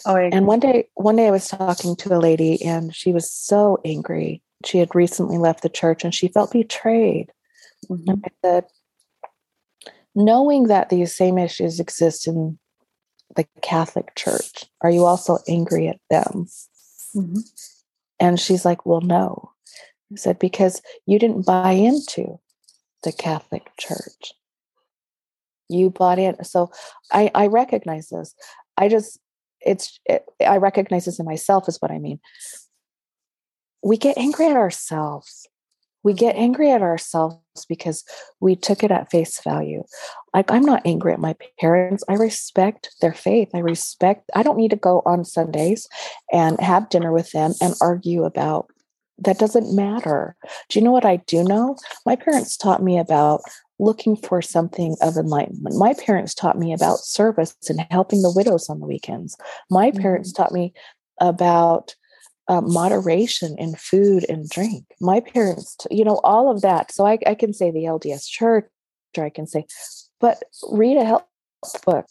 Oh, and one day, one day I was talking to a lady and she was so angry. She had recently left the church and she felt betrayed. Mm-hmm. And I said, knowing that these same issues exist in the Catholic Church, are you also angry at them? Mm-hmm. And she's like, well, no. Said, because you didn't buy into the Catholic Church. You bought in. So I, I recognize this. I just, it's, it, I recognize this in myself, is what I mean. We get angry at ourselves. We get angry at ourselves because we took it at face value. Like, I'm not angry at my parents. I respect their faith. I respect, I don't need to go on Sundays and have dinner with them and argue about that doesn't matter. Do you know what I do know? My parents taught me about looking for something of enlightenment. My parents taught me about service and helping the widows on the weekends. My mm-hmm. parents taught me about uh, moderation in food and drink. My parents, you know, all of that. So I, I can say the LDS Church, or I can say, but read a health book.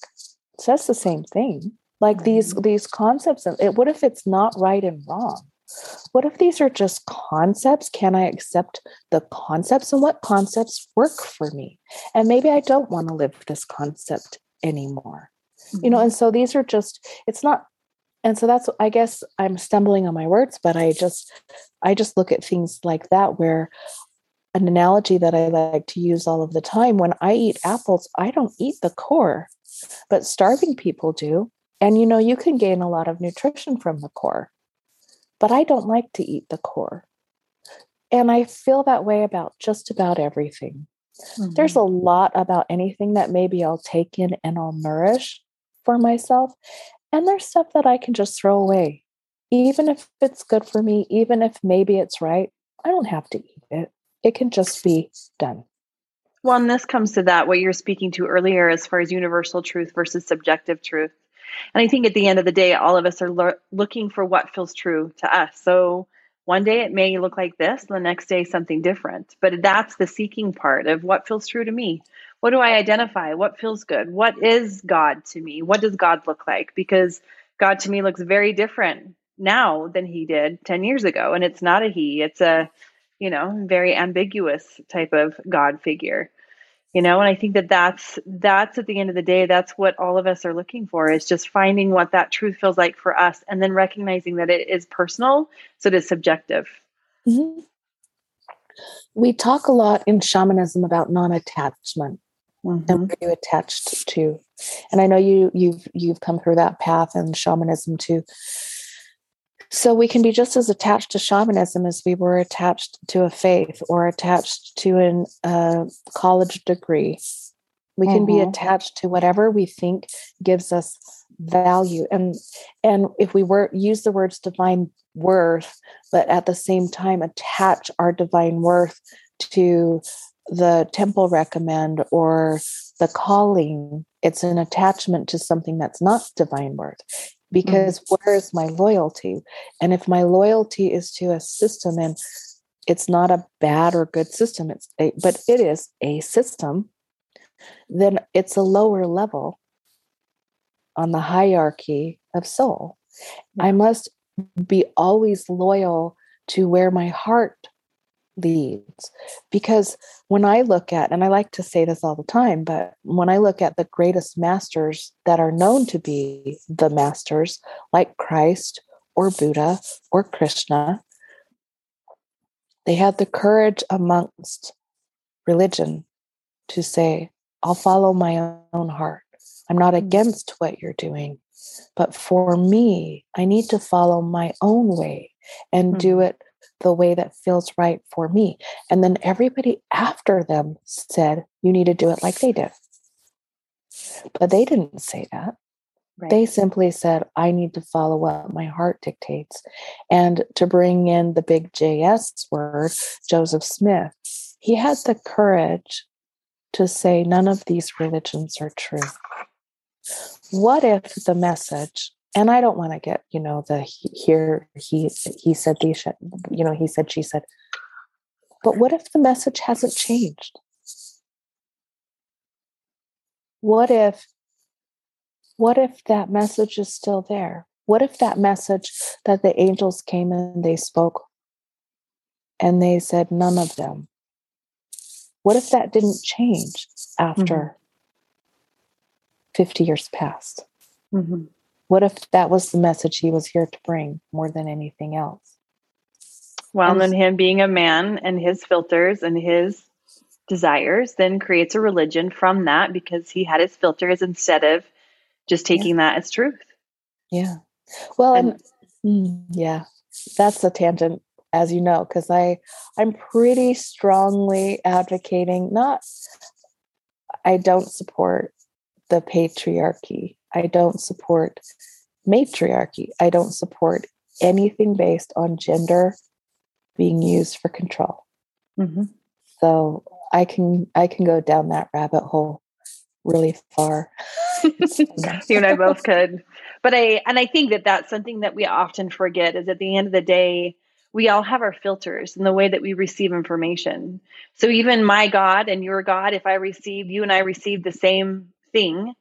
It says the same thing. Like mm-hmm. these these concepts. And it, what if it's not right and wrong? What if these are just concepts? Can I accept the concepts and what concepts work for me? And maybe I don't want to live this concept anymore. Mm-hmm. You know, mm-hmm. and so these are just, it's not, and so that's, I guess I'm stumbling on my words, but I just, I just look at things like that where an analogy that I like to use all of the time when I eat apples, I don't eat the core, but starving people do. And you know, you can gain a lot of nutrition from the core but I don't like to eat the core. And I feel that way about just about everything. Mm-hmm. There's a lot about anything that maybe I'll take in and I'll nourish for myself. And there's stuff that I can just throw away. Even if it's good for me, even if maybe it's right, I don't have to eat it. It can just be done. Well, and this comes to that, what you're speaking to earlier as far as universal truth versus subjective truth. And I think at the end of the day, all of us are lo- looking for what feels true to us. So one day it may look like this, the next day something different. But that's the seeking part of what feels true to me. What do I identify? What feels good? What is God to me? What does God look like? Because God to me looks very different now than he did 10 years ago. And it's not a he, it's a, you know, very ambiguous type of God figure you know and i think that that's that's at the end of the day that's what all of us are looking for is just finding what that truth feels like for us and then recognizing that it is personal so it is subjective mm-hmm. we talk a lot in shamanism about non-attachment mm-hmm. and what you attached to and i know you you've you've come through that path in shamanism too so we can be just as attached to shamanism as we were attached to a faith or attached to a uh, college degree. We can mm-hmm. be attached to whatever we think gives us value, and and if we were use the words divine worth, but at the same time attach our divine worth to the temple recommend or the calling it's an attachment to something that's not divine worth because mm-hmm. where is my loyalty? And if my loyalty is to a system and it's not a bad or good system, it's a, but it is a system, then it's a lower level on the hierarchy of soul. Mm-hmm. I must be always loyal to where my heart leads. Because when I look at, and I like to say this all the time, but when I look at the greatest masters that are known to be the masters, like Christ or Buddha or Krishna, they had the courage amongst religion to say, I'll follow my own heart. I'm not mm. against what you're doing. But for me, I need to follow my own way and do it the way that feels right for me. And then everybody after them said, you need to do it like they did. But they didn't say that. Right. They simply said, I need to follow what my heart dictates. And to bring in the big JS word, Joseph Smith, he had the courage to say, none of these religions are true. What if the message and I don't want to get, you know, the here he he said these, you know, he said she said. But what if the message hasn't changed? What if what if that message is still there? What if that message that the angels came and they spoke and they said none of them? What if that didn't change after mm-hmm. 50 years passed? Mm-hmm. What if that was the message he was here to bring more than anything else? Well, and then him being a man and his filters and his desires then creates a religion from that because he had his filters instead of just taking yeah. that as truth. Yeah. Well, and, and mm, yeah, that's a tangent, as you know, because I I'm pretty strongly advocating not. I don't support the patriarchy. I don't support matriarchy. I don't support anything based on gender being used for control. Mm-hmm. So I can I can go down that rabbit hole really far. you and I both could. But I and I think that that's something that we often forget is at the end of the day we all have our filters in the way that we receive information. So even my God and your God if I receive you and I receive the same thing,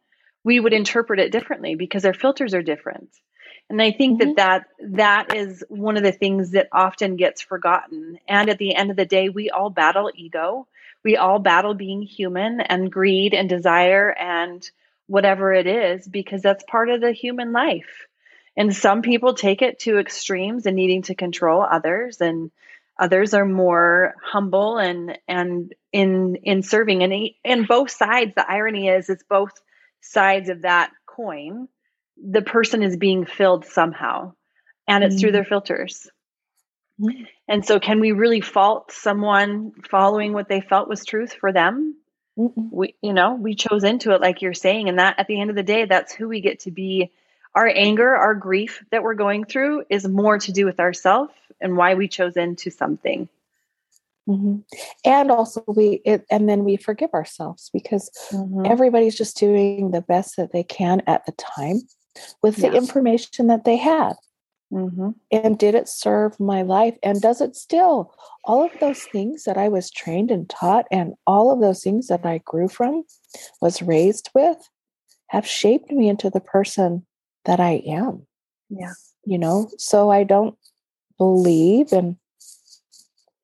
we would interpret it differently because our filters are different. And I think mm-hmm. that, that that is one of the things that often gets forgotten. And at the end of the day, we all battle ego. We all battle being human and greed and desire and whatever it is because that's part of the human life. And some people take it to extremes and needing to control others and others are more humble and and in in serving and in both sides the irony is it's both sides of that coin the person is being filled somehow and it's mm-hmm. through their filters. Mm-hmm. and so can we really fault someone following what they felt was truth for them? Mm we you know we chose into it like you're saying and that at the end of the day that's who we get to be. Our anger our grief that we're going through is more to do with ourselves and why we chose into something Mm-hmm. And also, we it, and then we forgive ourselves because mm-hmm. everybody's just doing the best that they can at the time with yeah. the information that they had. Mm-hmm. And did it serve my life? And does it still? All of those things that I was trained and taught, and all of those things that I grew from, was raised with, have shaped me into the person that I am. Yeah. You know, so I don't believe in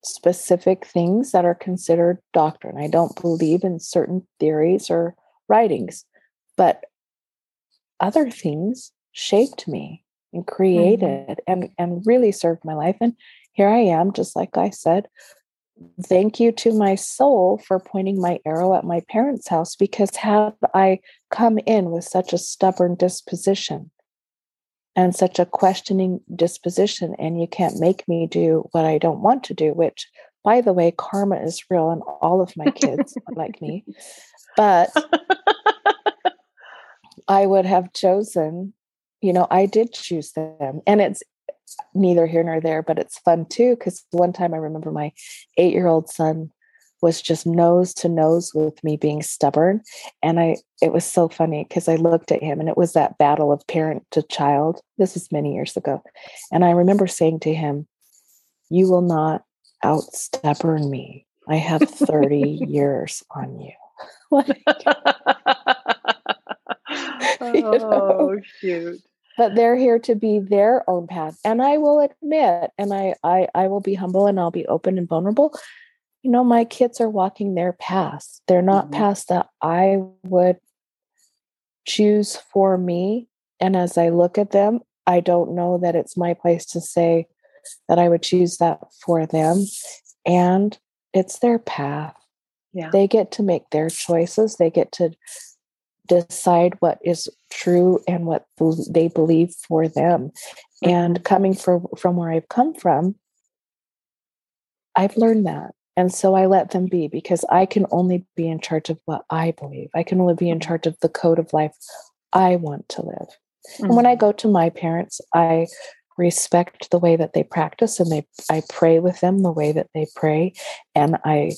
specific things that are considered doctrine. I don't believe in certain theories or writings, but other things shaped me and mm-hmm. created mm-hmm. and and really served my life and here I am just like I said thank you to my soul for pointing my arrow at my parents' house because had I come in with such a stubborn disposition and such a questioning disposition and you can't make me do what i don't want to do which by the way karma is real and all of my kids like me. But i would have chosen you know i did choose them and it's neither here nor there but it's fun too because one time i remember my eight year old son was just nose to nose with me being stubborn and i it was so funny because i looked at him and it was that battle of parent to child. This was many years ago. And i remember saying to him you will not out stubborn me. I have 30 years on you. Oh shoot. But they're here to be their own path and i will admit and I, I i will be humble and i'll be open and vulnerable you know, my kids are walking their paths. They're not mm-hmm. paths that I would choose for me. And as I look at them, I don't know that it's my place to say that I would choose that for them. And it's their path. Yeah. They get to make their choices. They get to decide what is true and what they believe for them. Mm-hmm. And coming from from where I've come from, I've learned that. And so I let them be because I can only be in charge of what I believe. I can only be in mm-hmm. charge of the code of life I want to live. Mm-hmm. And when I mm-hmm. go to my parents, I respect the way that they practice and they I pray with them the way that they pray and I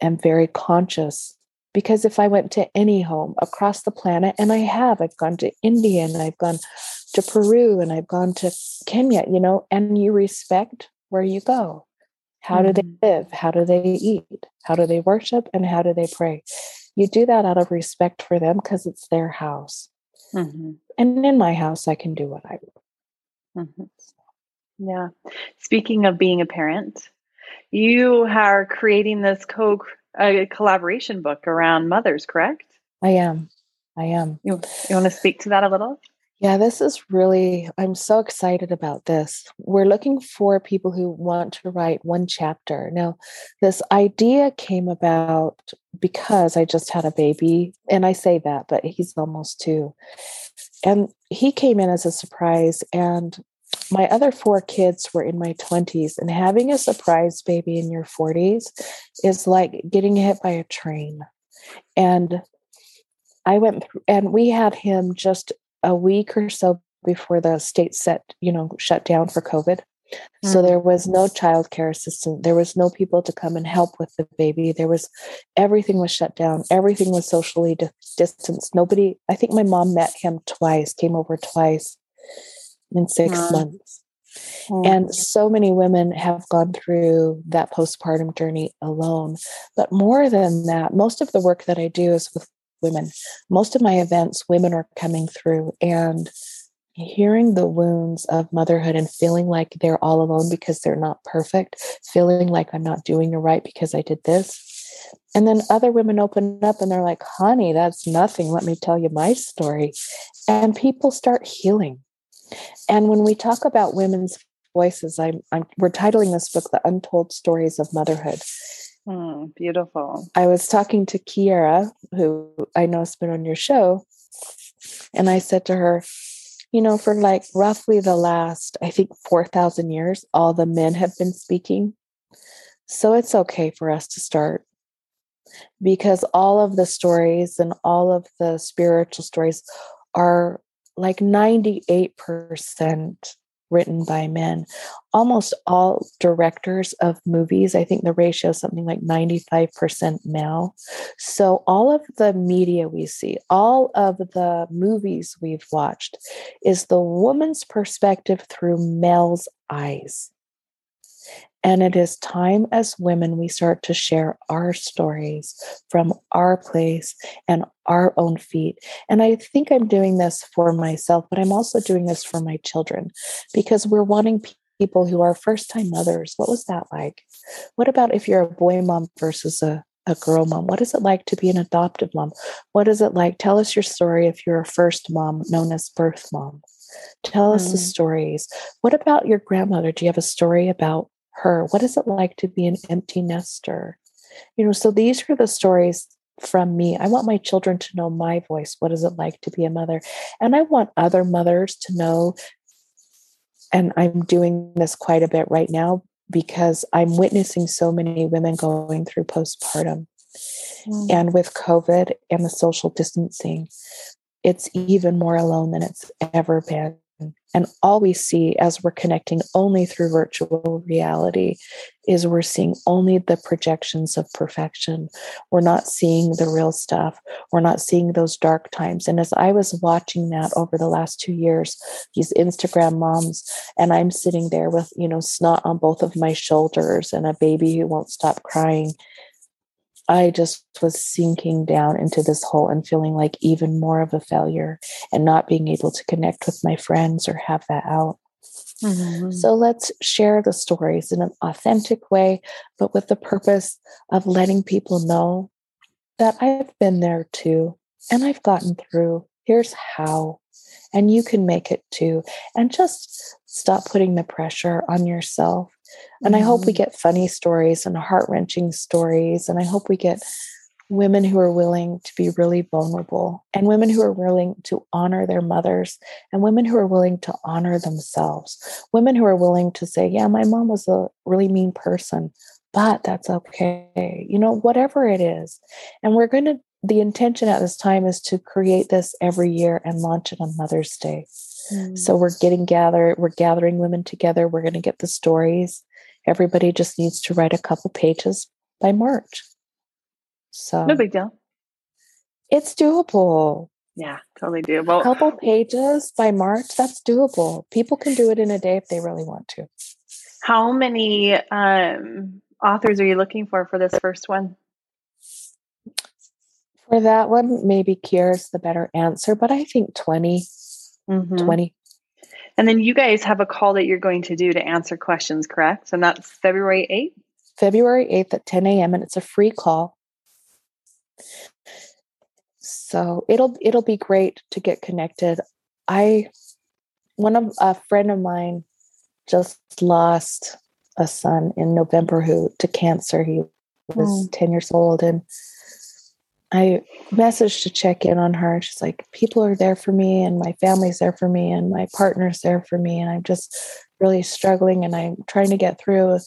am very conscious because if I went to any home across the planet and I have I've gone to India and I've gone to Peru and I've gone to Kenya, you know, and you respect where you go How do they mm-hmm. live? How do they eat? How do they worship? And how do they pray? You do that out of respect for them because it's their house. Mm-hmm. And in my house, I can do what I want. Mm-hmm. Yeah. Speaking of being a parent, you are creating this co a collaboration book around mothers, correct? I am. I am. You, you want to speak to that a little? Yeah, this is really, I'm so excited about this. We're looking for people who want to write one chapter. Now, this idea came about because I just had a baby, and I say that, but he's almost two. And he came in as a surprise, and my other four kids were in my 20s, and having a surprise baby in your 40s is like getting hit by a train. And I went through, and we had him just a week or so before the state set, you know, shut down for COVID. Mm-hmm. So there was no child care assistant. There was no people to come and help with the baby. There was everything was shut down. Everything was socially di- distanced. Nobody, I think my mom met him twice, came over twice in 6 mm-hmm. months. Mm-hmm. And so many women have gone through that postpartum journey alone. But more than that, most of the work that I do is with women. Most of my events, women are coming through and hearing the wounds of motherhood and feeling like they're all alone because they're not perfect, feeling like I'm not doing it right because I did this. And then other women open up and they're like, honey, that's nothing. Let me tell you my story. And people start healing. And when we talk about women's voices, I'm, I'm we're titling this book The Untold Stories of Motherhood. Mm, beautiful. I was talking to Kiera, who I know has been on your show, and I said to her, you know, for like roughly the last, I think, 4,000 years, all the men have been speaking. So it's okay for us to start because all of the stories and all of the spiritual stories are like 98% written by men. Almost all directors of movies, I think the ratio is something like 95% male. So, all of the media we see, all of the movies we've watched, is the woman's perspective through male's eyes. And it is time as women we start to share our stories from our place and our own feet. And I think I'm doing this for myself, but I'm also doing this for my children because we're wanting people who are first time mothers. What was that like? What about if you're a boy mom versus a a girl mom? What is it like to be an adoptive mom? What is it like? Tell us your story if you're a first mom known as birth mom. Tell us mm. the stories. What about your grandmother? Do you have a story about her? What is it like to be an empty nester? You know, so these are the stories from me. I want my children to know my voice. What is it like to be a mother? And I want other mothers to know, and I'm doing this quite a bit right now because I'm witnessing so many women going through postpartum. Mm. And with COVID and the social distancing, it's even more alone than it's ever been. And all we see as we're connecting only through virtual reality is we're seeing only the projections of perfection. We're not seeing the real stuff. We're not seeing those dark times. And as I was watching that over the last two years, these Instagram moms, and I'm sitting there with, you know, snot on both of my shoulders and a baby who won't stop crying I just was sinking down into this hole and feeling like even more of a failure and not being able to connect with my friends or have that out. Mm-hmm. So let's share the stories in an authentic way, but with the purpose of letting people know that I've been there too and I've gotten through. Here's how. And you can make it too. And just stop putting the pressure on yourself and mm-hmm. I hope we mm-hmm. get funny stories and heart wrenching stories. And I hope we get women who are willing to be really vulnerable and women who are willing to honor their mothers and women who are willing to honor themselves. Women who are willing to say, Yeah, my mom was a really mean person, but that's okay. You know, whatever it is. And we're going to, the intention at this time is to create this every year and launch it on Mother's Day. Mm. So we're getting gathered, we're gathering women together. We're going to get the stories. Everybody just needs to write a couple pages by March. So no big deal. It's doable. Yeah, totally doable. A couple pages by March, that's doable. People can do it in a day if they really want to. How many um, authors are you looking for for this first one? For that one, maybe Kiera's the better answer, but I think 20. Mm-hmm. 20. And then you guys have a call that you're going to do to answer questions, correct? And that's February 8th? February 8th at 10 a.m. and it's a free call. So it'll it'll be great to get connected. I one of a friend of mine just lost a son in November who to cancer. He was mm. 10 years old and I messaged to check in on her. She's like, people are there for me, and my family's there for me, and my partner's there for me, and I'm just really struggling, and I'm trying to get through.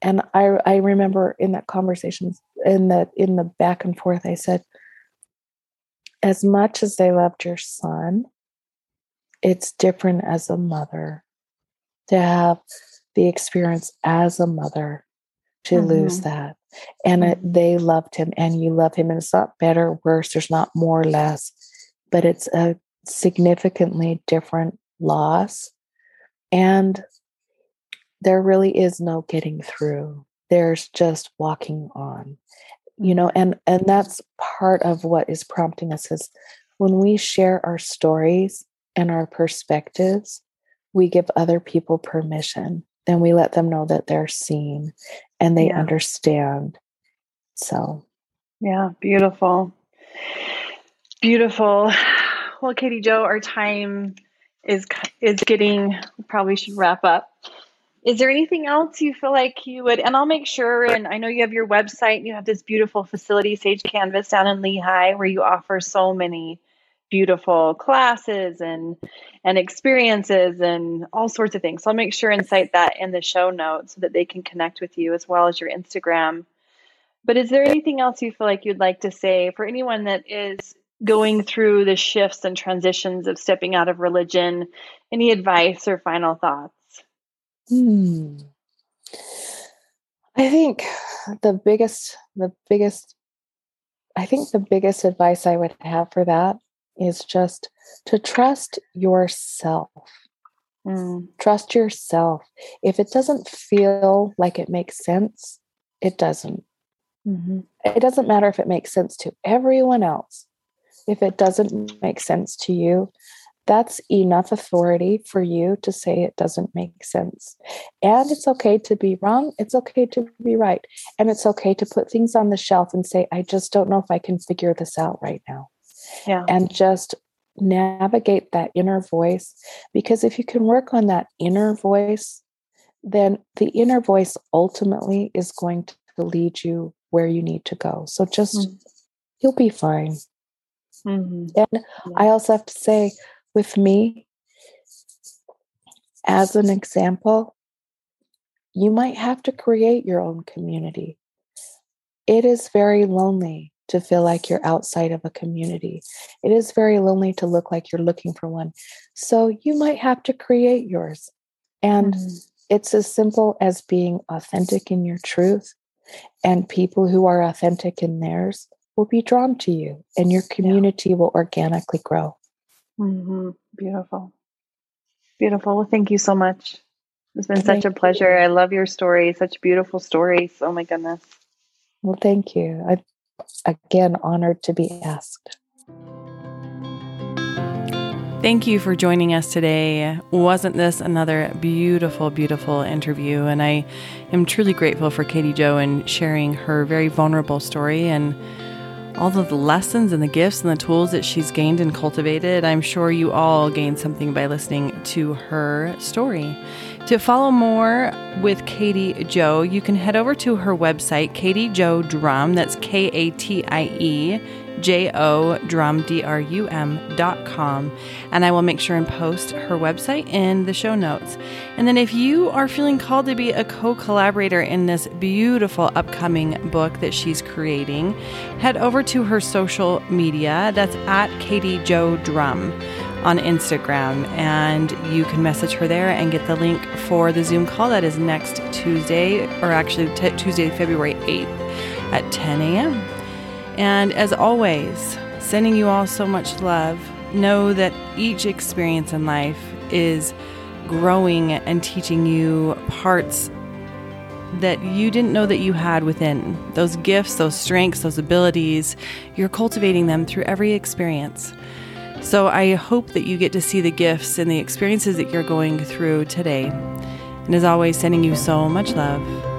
And I I remember in that conversation, in the in the back and forth, I said, as much as they loved your son, it's different as a mother to have the experience as a mother to mm-hmm. lose that and it, mm-hmm. they loved him and you love him and it's not better worse there's not more or less but it's a significantly different loss and there really is no getting through there's just walking on you know and and that's part of what is prompting us is when we share our stories and our perspectives we give other people permission and we let them know that they're seen and they yeah. understand. So, yeah, beautiful. Beautiful. Well, Katie Jo, our time is is getting probably should wrap up. Is there anything else you feel like you would and I'll make sure and I know you have your website, and you have this beautiful facility Sage Canvas down in Lehi where you offer so many beautiful classes and and experiences and all sorts of things. So I'll make sure and cite that in the show notes so that they can connect with you as well as your Instagram. But is there anything else you feel like you'd like to say for anyone that is going through the shifts and transitions of stepping out of religion? Any advice or final thoughts? Hmm. I think the biggest, the biggest, I think the biggest advice I would have for that is just to trust yourself. Mm. Trust yourself. If it doesn't feel like it makes sense, it doesn't. Mm-hmm. It doesn't matter if it makes sense to everyone else. If it doesn't make sense to you, that's enough authority for you to say it doesn't make sense. And it's okay to be wrong. It's okay to be right. And it's okay to put things on the shelf and say, I just don't know if I can figure this out right now yeah. and just navigate that inner voice. Because if you can work on that inner voice, then the inner voice ultimately is going to lead you where you need to go. So just mm-hmm. you'll be fine. Mm-hmm. And yeah. I also have to say, with me, as an example, you might have to create your own community. It is very lonely to feel like you're outside of a community. It is very lonely to look like you're looking for one. So you might have to create yours. And mm-hmm. it's as simple as being authentic in your truth. And people who are authentic in theirs will be drawn to you, and your community yeah. will organically grow. Mm-hmm. Beautiful. Beautiful. Well, thank you so much. It's been thank such a pleasure. You. I love your story. Such beautiful stories. Oh my goodness. Well, thank you. I again honored to be asked. Thank you for joining us today. Wasn't this another beautiful, beautiful interview? And I am truly grateful for Katie Jo and sharing her very vulnerable story and all of the lessons and the gifts and the tools that she's gained and cultivated. I'm sure you all gained something by listening to her story. To follow more with Katie Jo, you can head over to her website, Katie Jo Drum. That's K A T I E J O Drum D R U M dot com. And I will make sure and post her website in the show notes. And then if you are feeling called to be a co collaborator in this beautiful upcoming book that she's creating, head over to her social media. That's at Katie Jo Drum on Instagram, and you can message her there and get the link for the Zoom call that is next Tuesday, or actually t- Tuesday, February 8th at 10 a.m. And as always, sending you all so much love. Know that each experience in life is growing and teaching you parts that you didn't know that you had within. Those gifts, those strengths, those abilities, you're cultivating them through every experience. So I hope that you get to see the gifts and the experiences that you're going through today. And as always, sending you so much love.